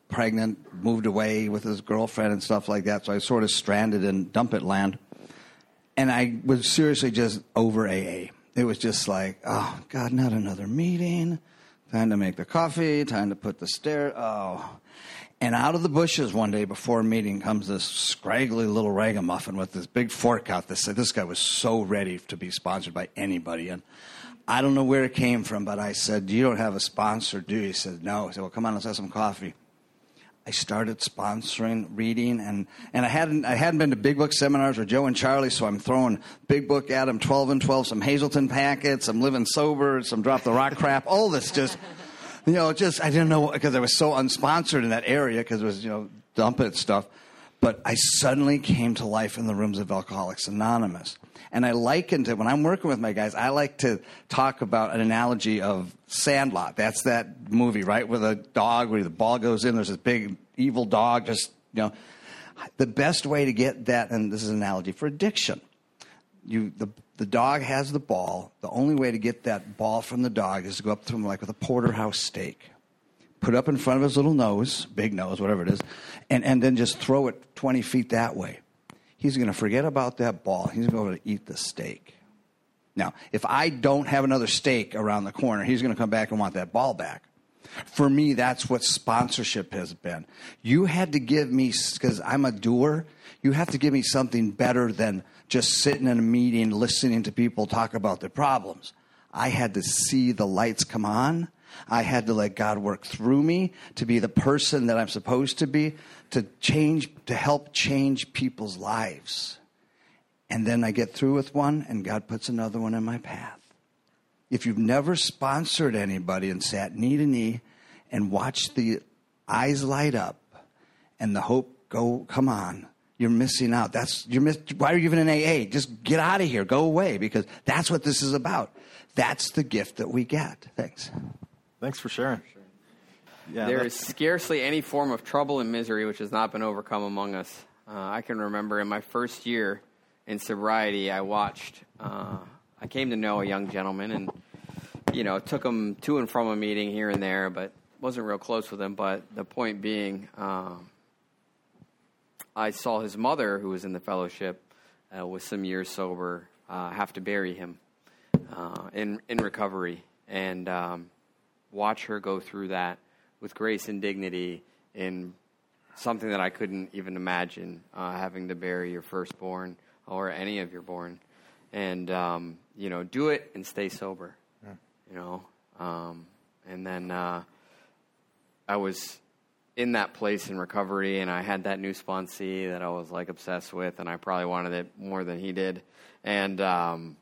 pregnant, moved away with his girlfriend and stuff like that. So I was sort of stranded in dump it land. And I was seriously just over AA. It was just like, oh, God, not another meeting. Time to make the coffee, time to put the stair. Oh. And out of the bushes one day before meeting comes this scraggly little ragamuffin with this big fork out. This, this guy was so ready to be sponsored by anybody. And I don't know where it came from, but I said, You don't have a sponsor, do you? He said, No. I said, Well, come on, let's have some coffee. I started sponsoring reading, and, and I hadn't I hadn't been to Big Book seminars with Joe and Charlie, so I'm throwing Big Book at them, twelve and twelve, some Hazelden packets, some living sober, some drop the rock crap, all this just you know just I didn't know because I was so unsponsored in that area because it was you know dump it stuff, but I suddenly came to life in the rooms of Alcoholics Anonymous. And I likened it when I'm working with my guys. I like to talk about an analogy of Sandlot. That's that movie, right, where the dog, where the ball goes in. There's this big evil dog. Just you know, the best way to get that, and this is an analogy for addiction. You the the dog has the ball. The only way to get that ball from the dog is to go up to him like with a porterhouse steak, put up in front of his little nose, big nose, whatever it is, and and then just throw it 20 feet that way he's going to forget about that ball. He's going to eat the steak. Now, if I don't have another steak around the corner, he's going to come back and want that ball back. For me, that's what sponsorship has been. You had to give me, because I'm a doer, you have to give me something better than just sitting in a meeting listening to people talk about their problems. I had to see the lights come on. I had to let God work through me to be the person that I'm supposed to be, to change, to help change people's lives. And then I get through with one, and God puts another one in my path. If you've never sponsored anybody and sat knee to knee and watched the eyes light up and the hope go come on, you're missing out. That's you're miss, why are you even in AA? Just get out of here, go away, because that's what this is about. That's the gift that we get. Thanks. Thanks for sharing. Yeah, there is scarcely any form of trouble and misery which has not been overcome among us. Uh, I can remember in my first year in sobriety, I watched. Uh, I came to know a young gentleman, and you know, took him to and from a meeting here and there, but wasn't real close with him. But the point being, um, I saw his mother, who was in the fellowship, uh, with some years sober, uh, have to bury him uh, in in recovery, and um, watch her go through that with grace and dignity in something that I couldn't even imagine uh, having to bury your firstborn or any of your born, and um, you know, do it and stay sober. You know, um, and then uh, I was in that place in recovery, and I had that new sponsee that I was like obsessed with, and I probably wanted it more than he did, and um,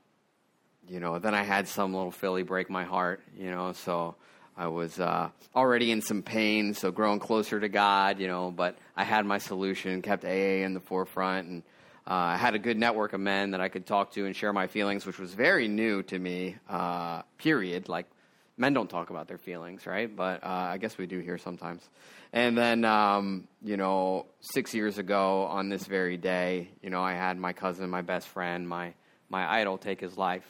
you know, then I had some little filly break my heart, you know, so I was uh, already in some pain, so growing closer to God, you know, but I had my solution, kept AA in the forefront, and uh, I had a good network of men that I could talk to and share my feelings, which was very new to me, uh, period. Like, men don't talk about their feelings, right? But uh, I guess we do here sometimes. And then, um, you know, six years ago on this very day, you know, I had my cousin, my best friend, my, my idol take his life.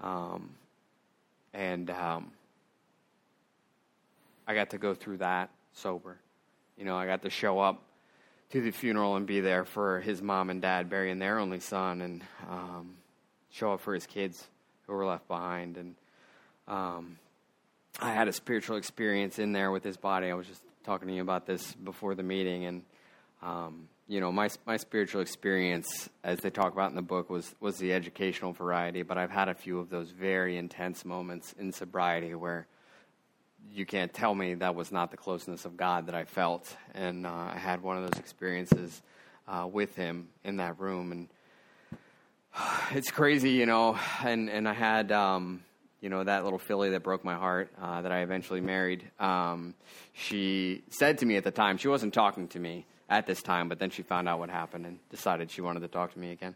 Um, and um, I got to go through that sober. You know, I got to show up to the funeral and be there for his mom and dad burying their only son and um, show up for his kids who were left behind. And um, I had a spiritual experience in there with his body. I was just talking to you about this before the meeting. And, um, you know, my, my spiritual experience, as they talk about in the book, was, was the educational variety. But I've had a few of those very intense moments in sobriety where you can't tell me that was not the closeness of God that I felt. And uh, I had one of those experiences uh, with him in that room. And it's crazy, you know. And, and I had, um, you know, that little filly that broke my heart uh, that I eventually married. Um, she said to me at the time, she wasn't talking to me at this time, but then she found out what happened and decided she wanted to talk to me again.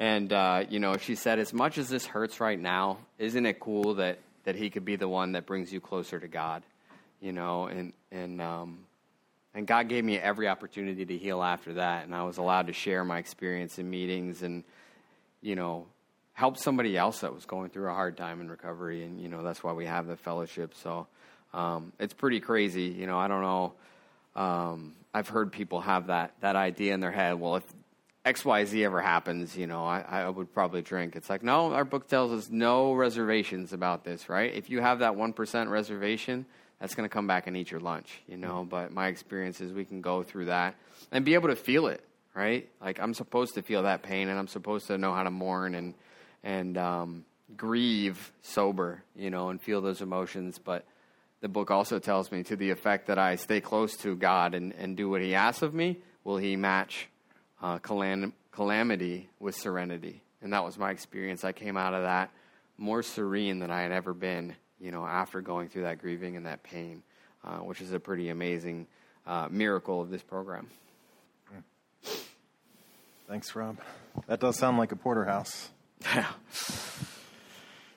And, uh, you know, she said, as much as this hurts right now, isn't it cool that that he could be the one that brings you closer to God, you know, and and um, and God gave me every opportunity to heal after that, and I was allowed to share my experience in meetings and you know help somebody else that was going through a hard time in recovery, and you know that's why we have the fellowship. So um, it's pretty crazy, you know. I don't know. Um, I've heard people have that that idea in their head. Well, if XYZ ever happens, you know, I, I would probably drink. It's like, no, our book tells us no reservations about this, right? If you have that 1% reservation, that's going to come back and eat your lunch, you know? But my experience is we can go through that and be able to feel it, right? Like I'm supposed to feel that pain and I'm supposed to know how to mourn and, and um, grieve sober, you know, and feel those emotions. But the book also tells me to the effect that I stay close to God and, and do what He asks of me, will He match uh, calam- calamity with serenity. And that was my experience. I came out of that more serene than I had ever been, you know, after going through that grieving and that pain, uh, which is a pretty amazing uh, miracle of this program. Thanks, Rob. That does sound like a porterhouse. Yeah.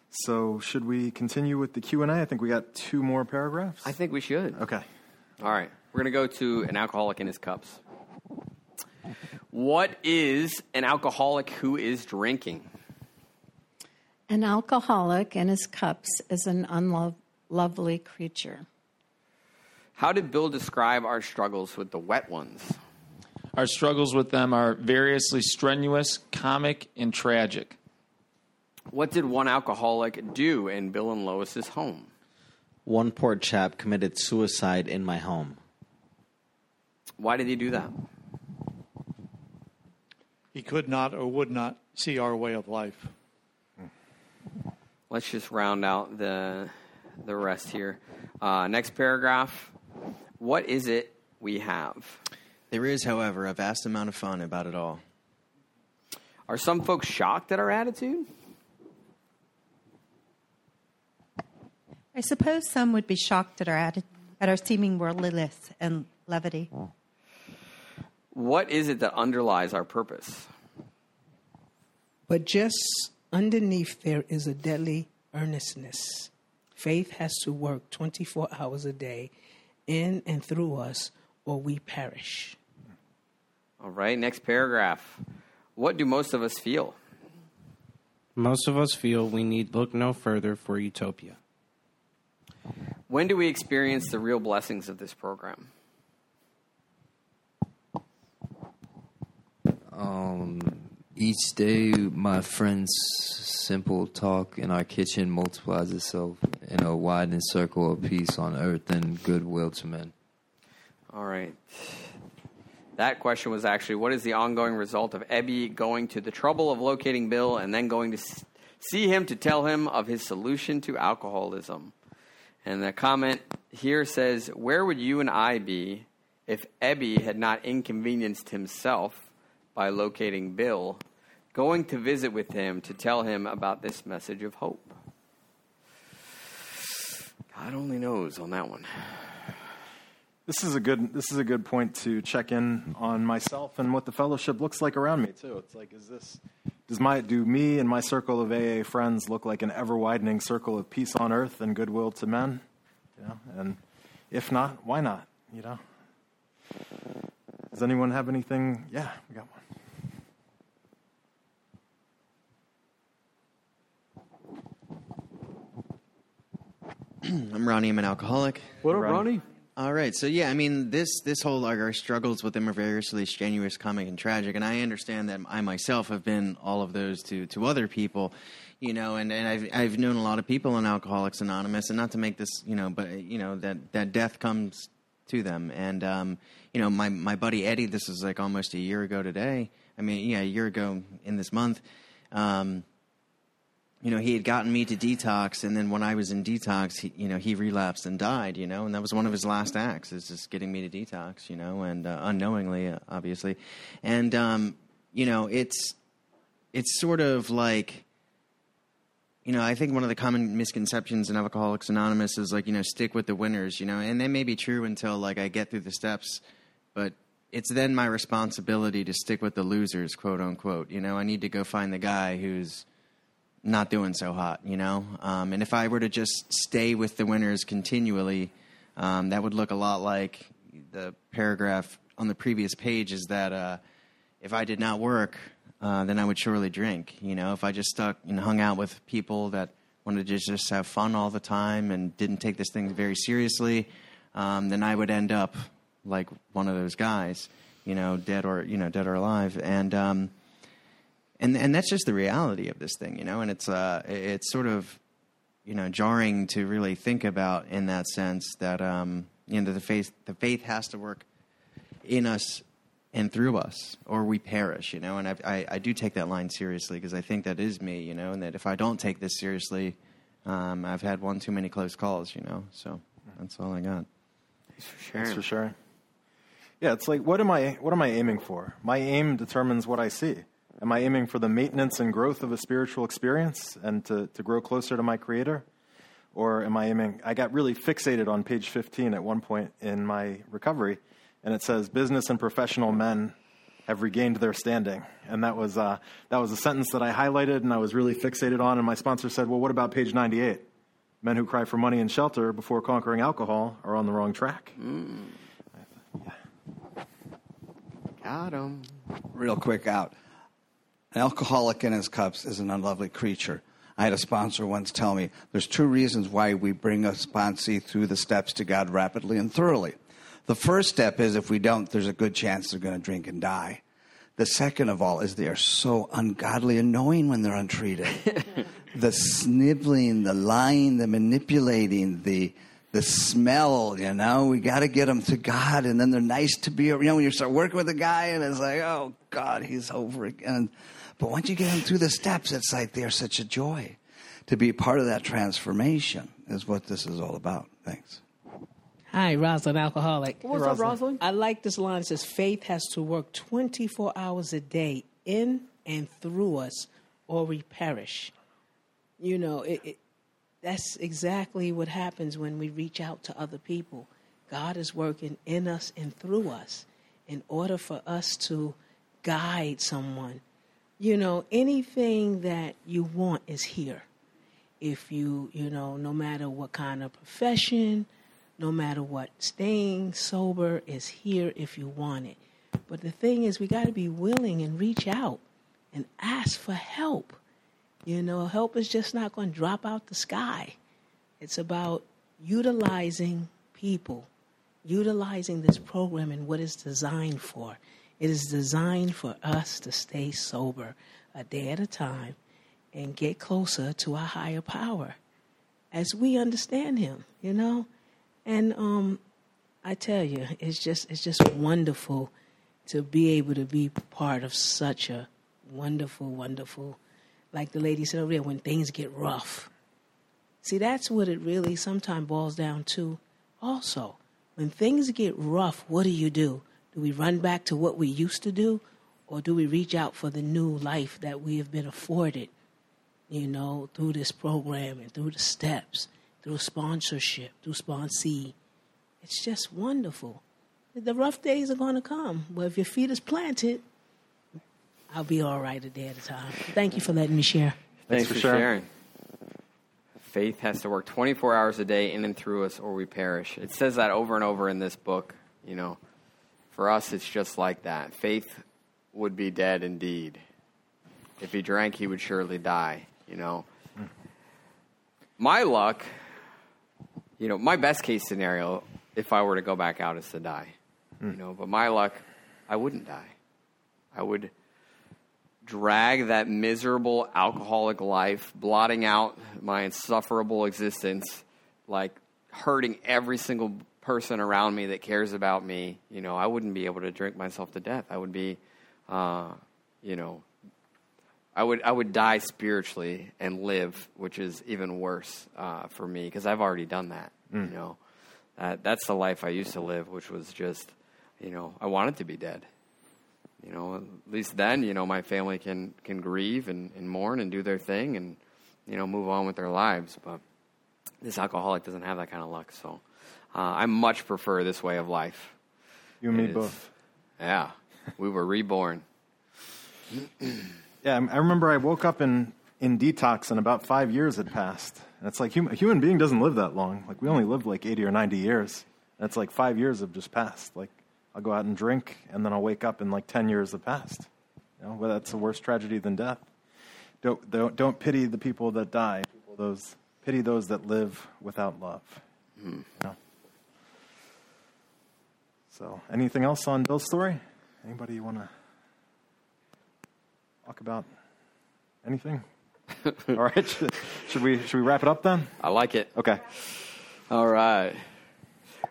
So, should we continue with the Q and A? I think we got two more paragraphs. I think we should. Okay. All right. We're going to go to an alcoholic in his cups. What is an alcoholic who is drinking? An alcoholic in his cups is an unlovely creature. How did Bill describe our struggles with the wet ones? Our struggles with them are variously strenuous, comic, and tragic. What did one alcoholic do in Bill and Lois's home? One poor chap committed suicide in my home. Why did he do that? He could not or would not see our way of life. Let's just round out the the rest here. Uh, next paragraph. What is it we have? There is, however, a vast amount of fun about it all. Are some folks shocked at our attitude? I suppose some would be shocked at our atti- at our seeming worldliness and levity. What is it that underlies our purpose? But just underneath there is a deadly earnestness. Faith has to work 24 hours a day in and through us, or we perish. All right, next paragraph. What do most of us feel? Most of us feel we need look no further for utopia. When do we experience the real blessings of this program? Um, each day, my friend's simple talk in our kitchen multiplies itself in a widening circle of peace on earth and goodwill to men. All right. That question was actually what is the ongoing result of Ebby going to the trouble of locating Bill and then going to see him to tell him of his solution to alcoholism? And the comment here says, Where would you and I be if Ebby had not inconvenienced himself by locating Bill, going to visit with him to tell him about this message of hope? God only knows on that one. This is a good. This is a good point to check in on myself and what the fellowship looks like around me too. It's like, is this does my do me and my circle of AA friends look like an ever widening circle of peace on earth and goodwill to men? You know, and if not, why not? You know. Does anyone have anything? Yeah, we got one. I'm Ronnie. I'm an alcoholic. What up, Ronnie? All right, so yeah, I mean this this whole like our struggles with them are variously strenuous, comic, and tragic, and I understand that I myself have been all of those to to other people, you know, and, and I've I've known a lot of people in Alcoholics Anonymous, and not to make this, you know, but you know that that death comes to them, and um, you know my my buddy Eddie, this is like almost a year ago today. I mean, yeah, a year ago in this month. Um, you know, he had gotten me to detox, and then when I was in detox, he, you know, he relapsed and died. You know, and that was one of his last acts, is just getting me to detox. You know, and uh, unknowingly, obviously, and um, you know, it's it's sort of like, you know, I think one of the common misconceptions in Alcoholics Anonymous is like, you know, stick with the winners. You know, and that may be true until like I get through the steps, but it's then my responsibility to stick with the losers, quote unquote. You know, I need to go find the guy who's not doing so hot, you know. Um, and if I were to just stay with the winners continually, um, that would look a lot like the paragraph on the previous page. Is that uh, if I did not work, uh, then I would surely drink. You know, if I just stuck and hung out with people that wanted to just have fun all the time and didn't take this thing very seriously, um, then I would end up like one of those guys, you know, dead or you know, dead or alive, and. And and that's just the reality of this thing, you know. And it's uh, it's sort of, you know, jarring to really think about in that sense that um, you know the faith the faith has to work in us and through us, or we perish, you know. And I I, I do take that line seriously because I think that is me, you know. And that if I don't take this seriously, um, I've had one too many close calls, you know. So that's all I got. Thanks for Thanks for sharing. Yeah, it's like what am I what am I aiming for? My aim determines what I see. Am I aiming for the maintenance and growth of a spiritual experience and to, to grow closer to my Creator? Or am I aiming? I got really fixated on page 15 at one point in my recovery, and it says, Business and professional men have regained their standing. And that was, uh, that was a sentence that I highlighted and I was really fixated on. And my sponsor said, Well, what about page 98? Men who cry for money and shelter before conquering alcohol are on the wrong track. Mm. Got him. Real quick out. An alcoholic in his cups is an unlovely creature. I had a sponsor once tell me there's two reasons why we bring a sponsee through the steps to God rapidly and thoroughly. The first step is if we don't, there's a good chance they're going to drink and die. The second of all is they are so ungodly annoying when they're untreated. the sniveling, the lying, the manipulating, the the smell, you know, we got to get them to God, and then they're nice to be. You know, when you start working with a guy, and it's like, oh God, he's over again. But once you get them through the steps, it's like they're such a joy. To be part of that transformation is what this is all about. Thanks. Hi, Rosalind, alcoholic. What's up, Rosalind? I like this line. It says, faith has to work 24 hours a day in and through us, or we perish. You know, it, it, that's exactly what happens when we reach out to other people. God is working in us and through us. in order for us to guide someone. You know, anything that you want is here. If you, you know, no matter what kind of profession, no matter what, staying sober is here if you want it. But the thing is, we got to be willing and reach out and ask for help. You know, help is just not going to drop out the sky. It's about utilizing people, utilizing this program and what it's designed for. It is designed for us to stay sober a day at a time and get closer to our higher power as we understand him, you know? And um, I tell you, it's just it's just wonderful to be able to be part of such a wonderful, wonderful, like the lady said over there, when things get rough. See, that's what it really sometimes boils down to. Also, when things get rough, what do you do? Do we run back to what we used to do, or do we reach out for the new life that we have been afforded, you know, through this program and through the steps, through sponsorship, through sponsee? It's just wonderful. The rough days are going to come. but if your feet is planted, I'll be all right a day at a time. Thank you for letting me share. Thanks, for, sharing. Faith has to work 24 hours a day in and through us, or we perish. It says that over and over in this book. You know, for us, it's just like that. Faith would be dead indeed. If he drank, he would surely die. You know, my luck. You know, my best case scenario, if I were to go back out, is to die. You hmm. know, but my luck, I wouldn't die. I would drag that miserable alcoholic life, blotting out my insufferable existence, like hurting every single person around me that cares about me. You know, I wouldn't be able to drink myself to death. I would be, uh, you know, I would I would die spiritually and live, which is even worse uh, for me because I've already done that. Mm. You know, that that's the life I used to live, which was just, you know, I wanted to be dead you know, at least then, you know, my family can can grieve and, and mourn and do their thing and you know move on with their lives. But this alcoholic doesn't have that kind of luck, so uh, I much prefer this way of life. You and me It is- both. Yeah, we were reborn. Yeah, I remember I woke up in, in detox and about five years had passed. And it's like hum, a human being doesn't live that long. Like we only live like 80 or 90 years. And it's like five years have just passed. Like I'll go out and drink and then I'll wake up and like 10 years have passed. You know, well, that's a worse tragedy than death. Don't, don't, don't pity the people that die. Those, pity those that live without love. Hmm. You know? So anything else on Bill's story? Anybody want to talk about anything? All right. Should, we should we wrap it up then? I like it. Okay. All right.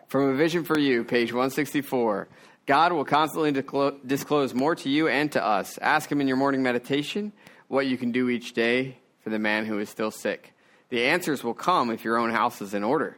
From A Vision for You, page 164. God will constantly disclo- disclose more to you and to us. Ask Him in your morning meditation what you can do each day for the man who is still sick. The answers will come if your own house is in order,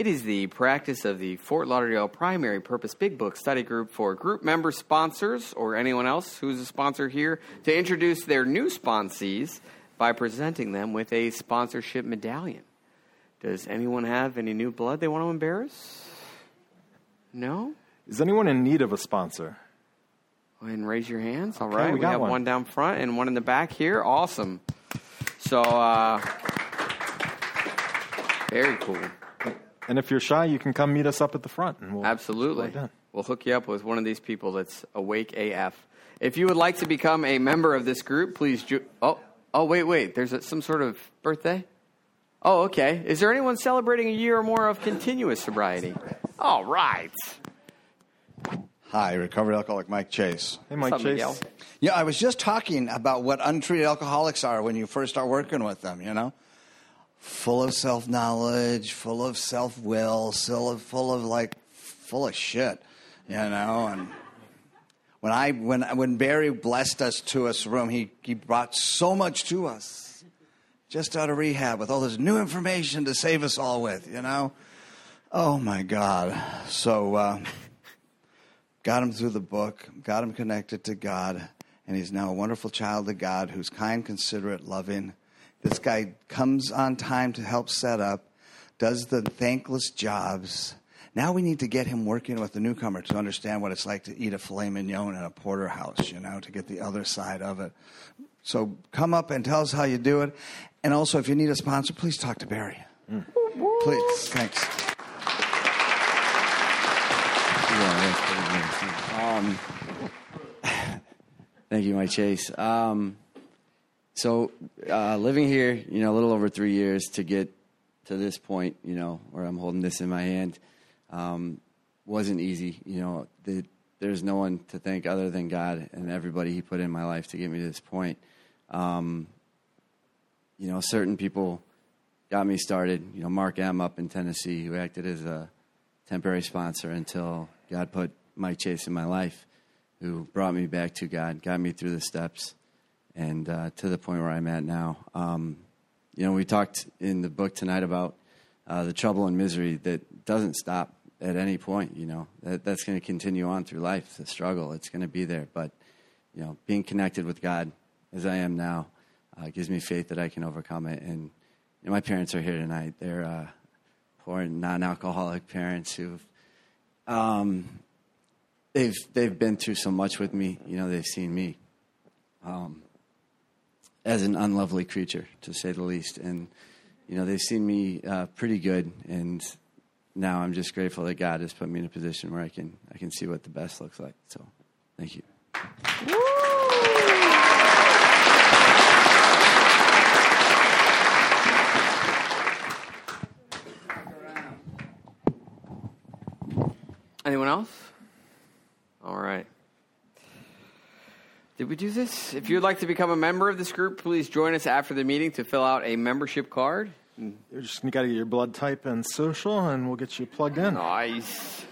It is the practice of the Fort Lauderdale Primary Purpose Big Book Study Group for group member sponsors or anyone else who's a sponsor here to introduce their new sponsees by presenting them with a sponsorship medallion. Does anyone have any new blood they want to embarrass? No? Is anyone in need of a sponsor? Go ahead and raise your hands. All Okay, right, we we, got have one. one. down front and one in the back here. Awesome. So, uh, very cool. And if you're shy, you can come meet us up at the front. And we'll Absolutely. We'll hook you up with one of these people that's awake AF. If you would like to become a member of this group, please. Ju- oh, oh, wait, wait. There's a, some sort of birthday. Oh, okay. Is there anyone celebrating a year or more of continuous sobriety? All right. Hi, recovered alcoholic Mike Chase. Hey, Mike What's up, Chase. Miguel? Yeah, I was just talking about what untreated alcoholics are when you first start working with them, you know? Full of self knowledge, full of self will, full of, full of like, full of shit, you know? And When I when when Barry blessed us to us room, he he brought so much to us, just out of rehab with all this new information to save us all with. You know, oh my God! So uh, got him through the book, got him connected to God, and he's now a wonderful child of God who's kind, considerate, loving. This guy comes on time to help set up, does the thankless jobs. Now we need to get him working with the newcomer to understand what it's like to eat a filet mignon in a porterhouse, you know, to get the other side of it. So come up and tell us how you do it. And also, if you need a sponsor, please talk to Barry. Please. Thanks. Um, thank you, Mike Chase. Um, so, uh, living here, you know, a little over three years to get to this point, you know, where I'm holding this in my hand, um, wasn't easy. You know, the, there's no one to thank other than God and everybody He put in my life to get me to this point. Um, you know, certain people got me started. You know, Mark M. up in Tennessee, who acted as a temporary sponsor until God put Mike Chase in my life, who brought me back to God, got me through the steps, and uh, to the point where I'm at now. Um, you know, we talked in the book tonight about uh, the trouble and misery that doesn't stop at any point. You know, that, that's going to continue on through life. The struggle, it's going to be there. But you know, being connected with God as I am now uh, gives me faith that I can overcome it. And you know, my parents are here tonight. They're uh, poor non-alcoholic parents who've um, they've they've been through so much with me. You know, they've seen me um, as an unlovely creature, to say the least, and you know they've seen me uh, pretty good. And now I'm just grateful that God has put me in a position where I can I can see what the best looks like. So, thank you. Anyone else? All right. Did we do this? If you'd like to become a member of this group, please join us after the meeting to fill out a membership card. Mm. You're just got to get your blood type and social, and we'll get you plugged in. Nice.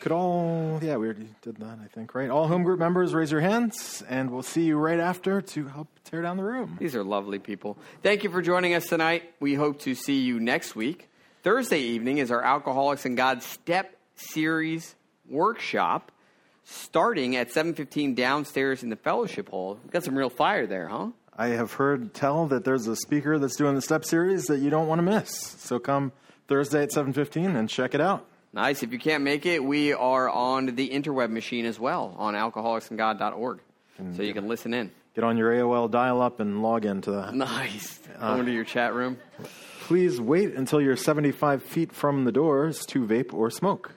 Could all, yeah, we already did that, I think, right? All home group members, raise your hands, and we'll see you right after to help tear down the room. These are lovely people. Thank you for joining us tonight. We hope to see you next week. Thursday evening is our Alcoholics and God Step Series workshop starting at 7.15 downstairs in the fellowship hall. We've got some real fire there, huh? I have heard tell that there's a speaker that's doing the step series that you don't want to miss. So come Thursday at 7:15 and check it out. Nice. If you can't make it, we are on the interweb machine as well on alcoholicsandgod.org. So you can listen in. Get on your AOL dial up and log into that. Nice. Uh, Go into your chat room. Please wait until you're 75 feet from the doors to vape or smoke.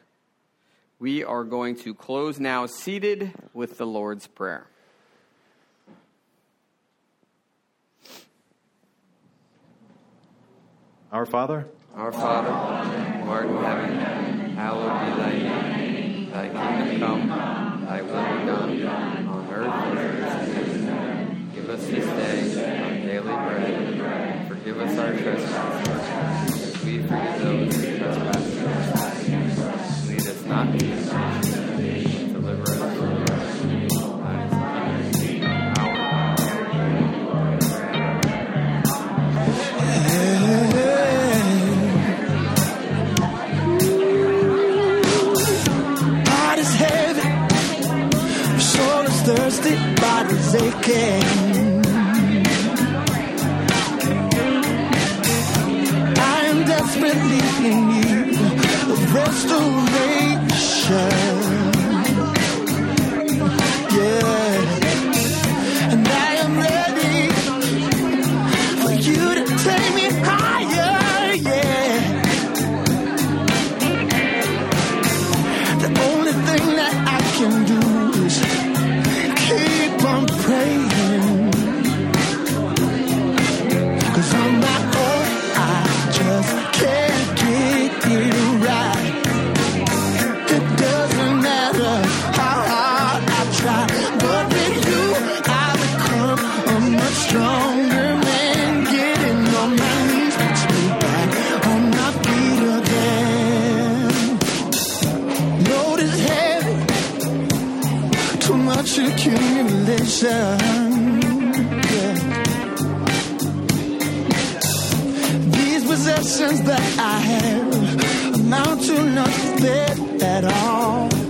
We are going to close now seated with the Lord's Prayer. Our Father, Our Father, who art in heaven, hallowed be thy name. Thy kingdom come, thy will be done, on earth as it is in heaven. Give us this day our daily bread, and forgive us our trespasses, as we forgive those who trespass against not is thirsty, body's aching. I am desperately in need of restoration. Yeah, Yeah. These possessions that I have amount to nothing at all.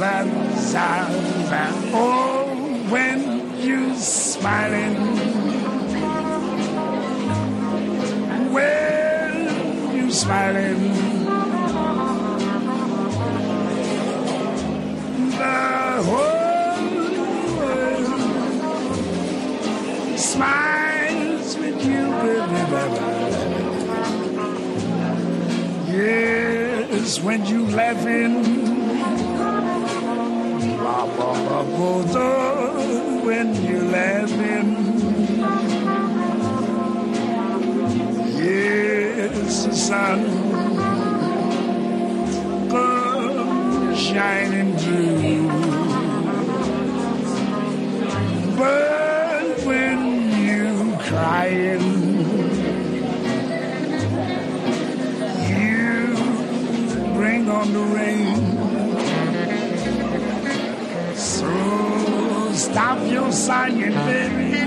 za, za, za. Oh, when you're smiling. When you're smiling. The whole world smiles with you, baby, baby. Yes, when you're laughing when you're laughing, Yes, sun comes shining through. But when you're crying, you bring on the rain. Stop your sighing, baby.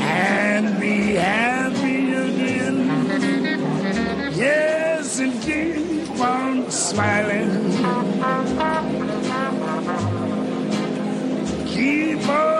And be happy again. Yes, and keep on smiling. Keep on.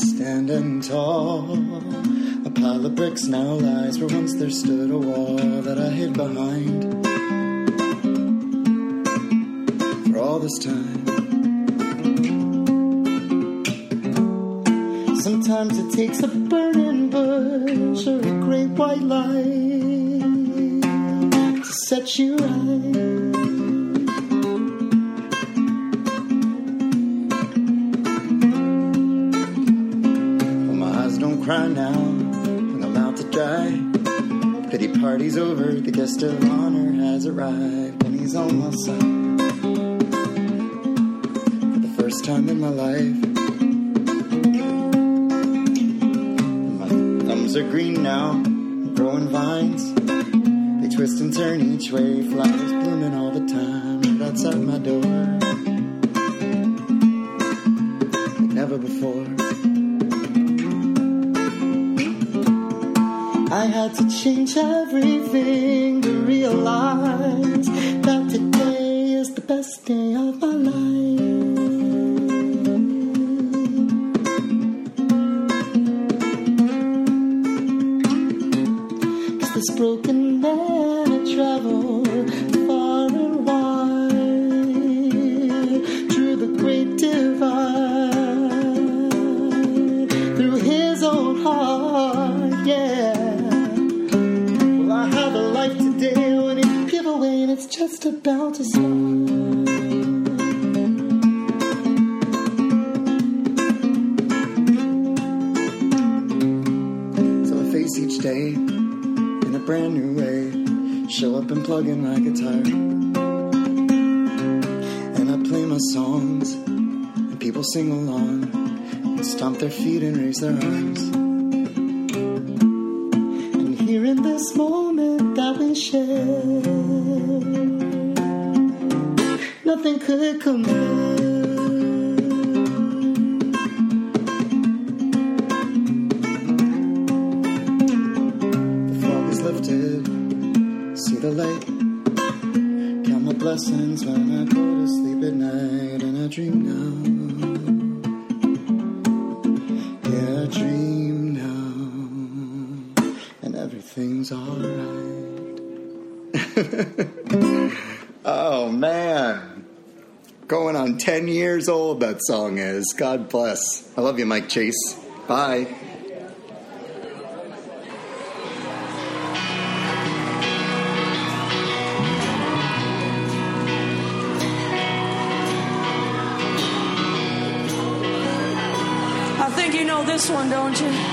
standing tall. A pile of bricks now lies where once there stood a wall that I hid behind. For all this time. Sometimes it takes a sun. brand new way. Show up and plug in my guitar. And I play my songs, and people sing along, and stomp their feet and raise their arms. And here in this moment that we share, nothing could compare. that song is. God bless. I love you, Mike Chase. Bye. I think you know this one, don't you?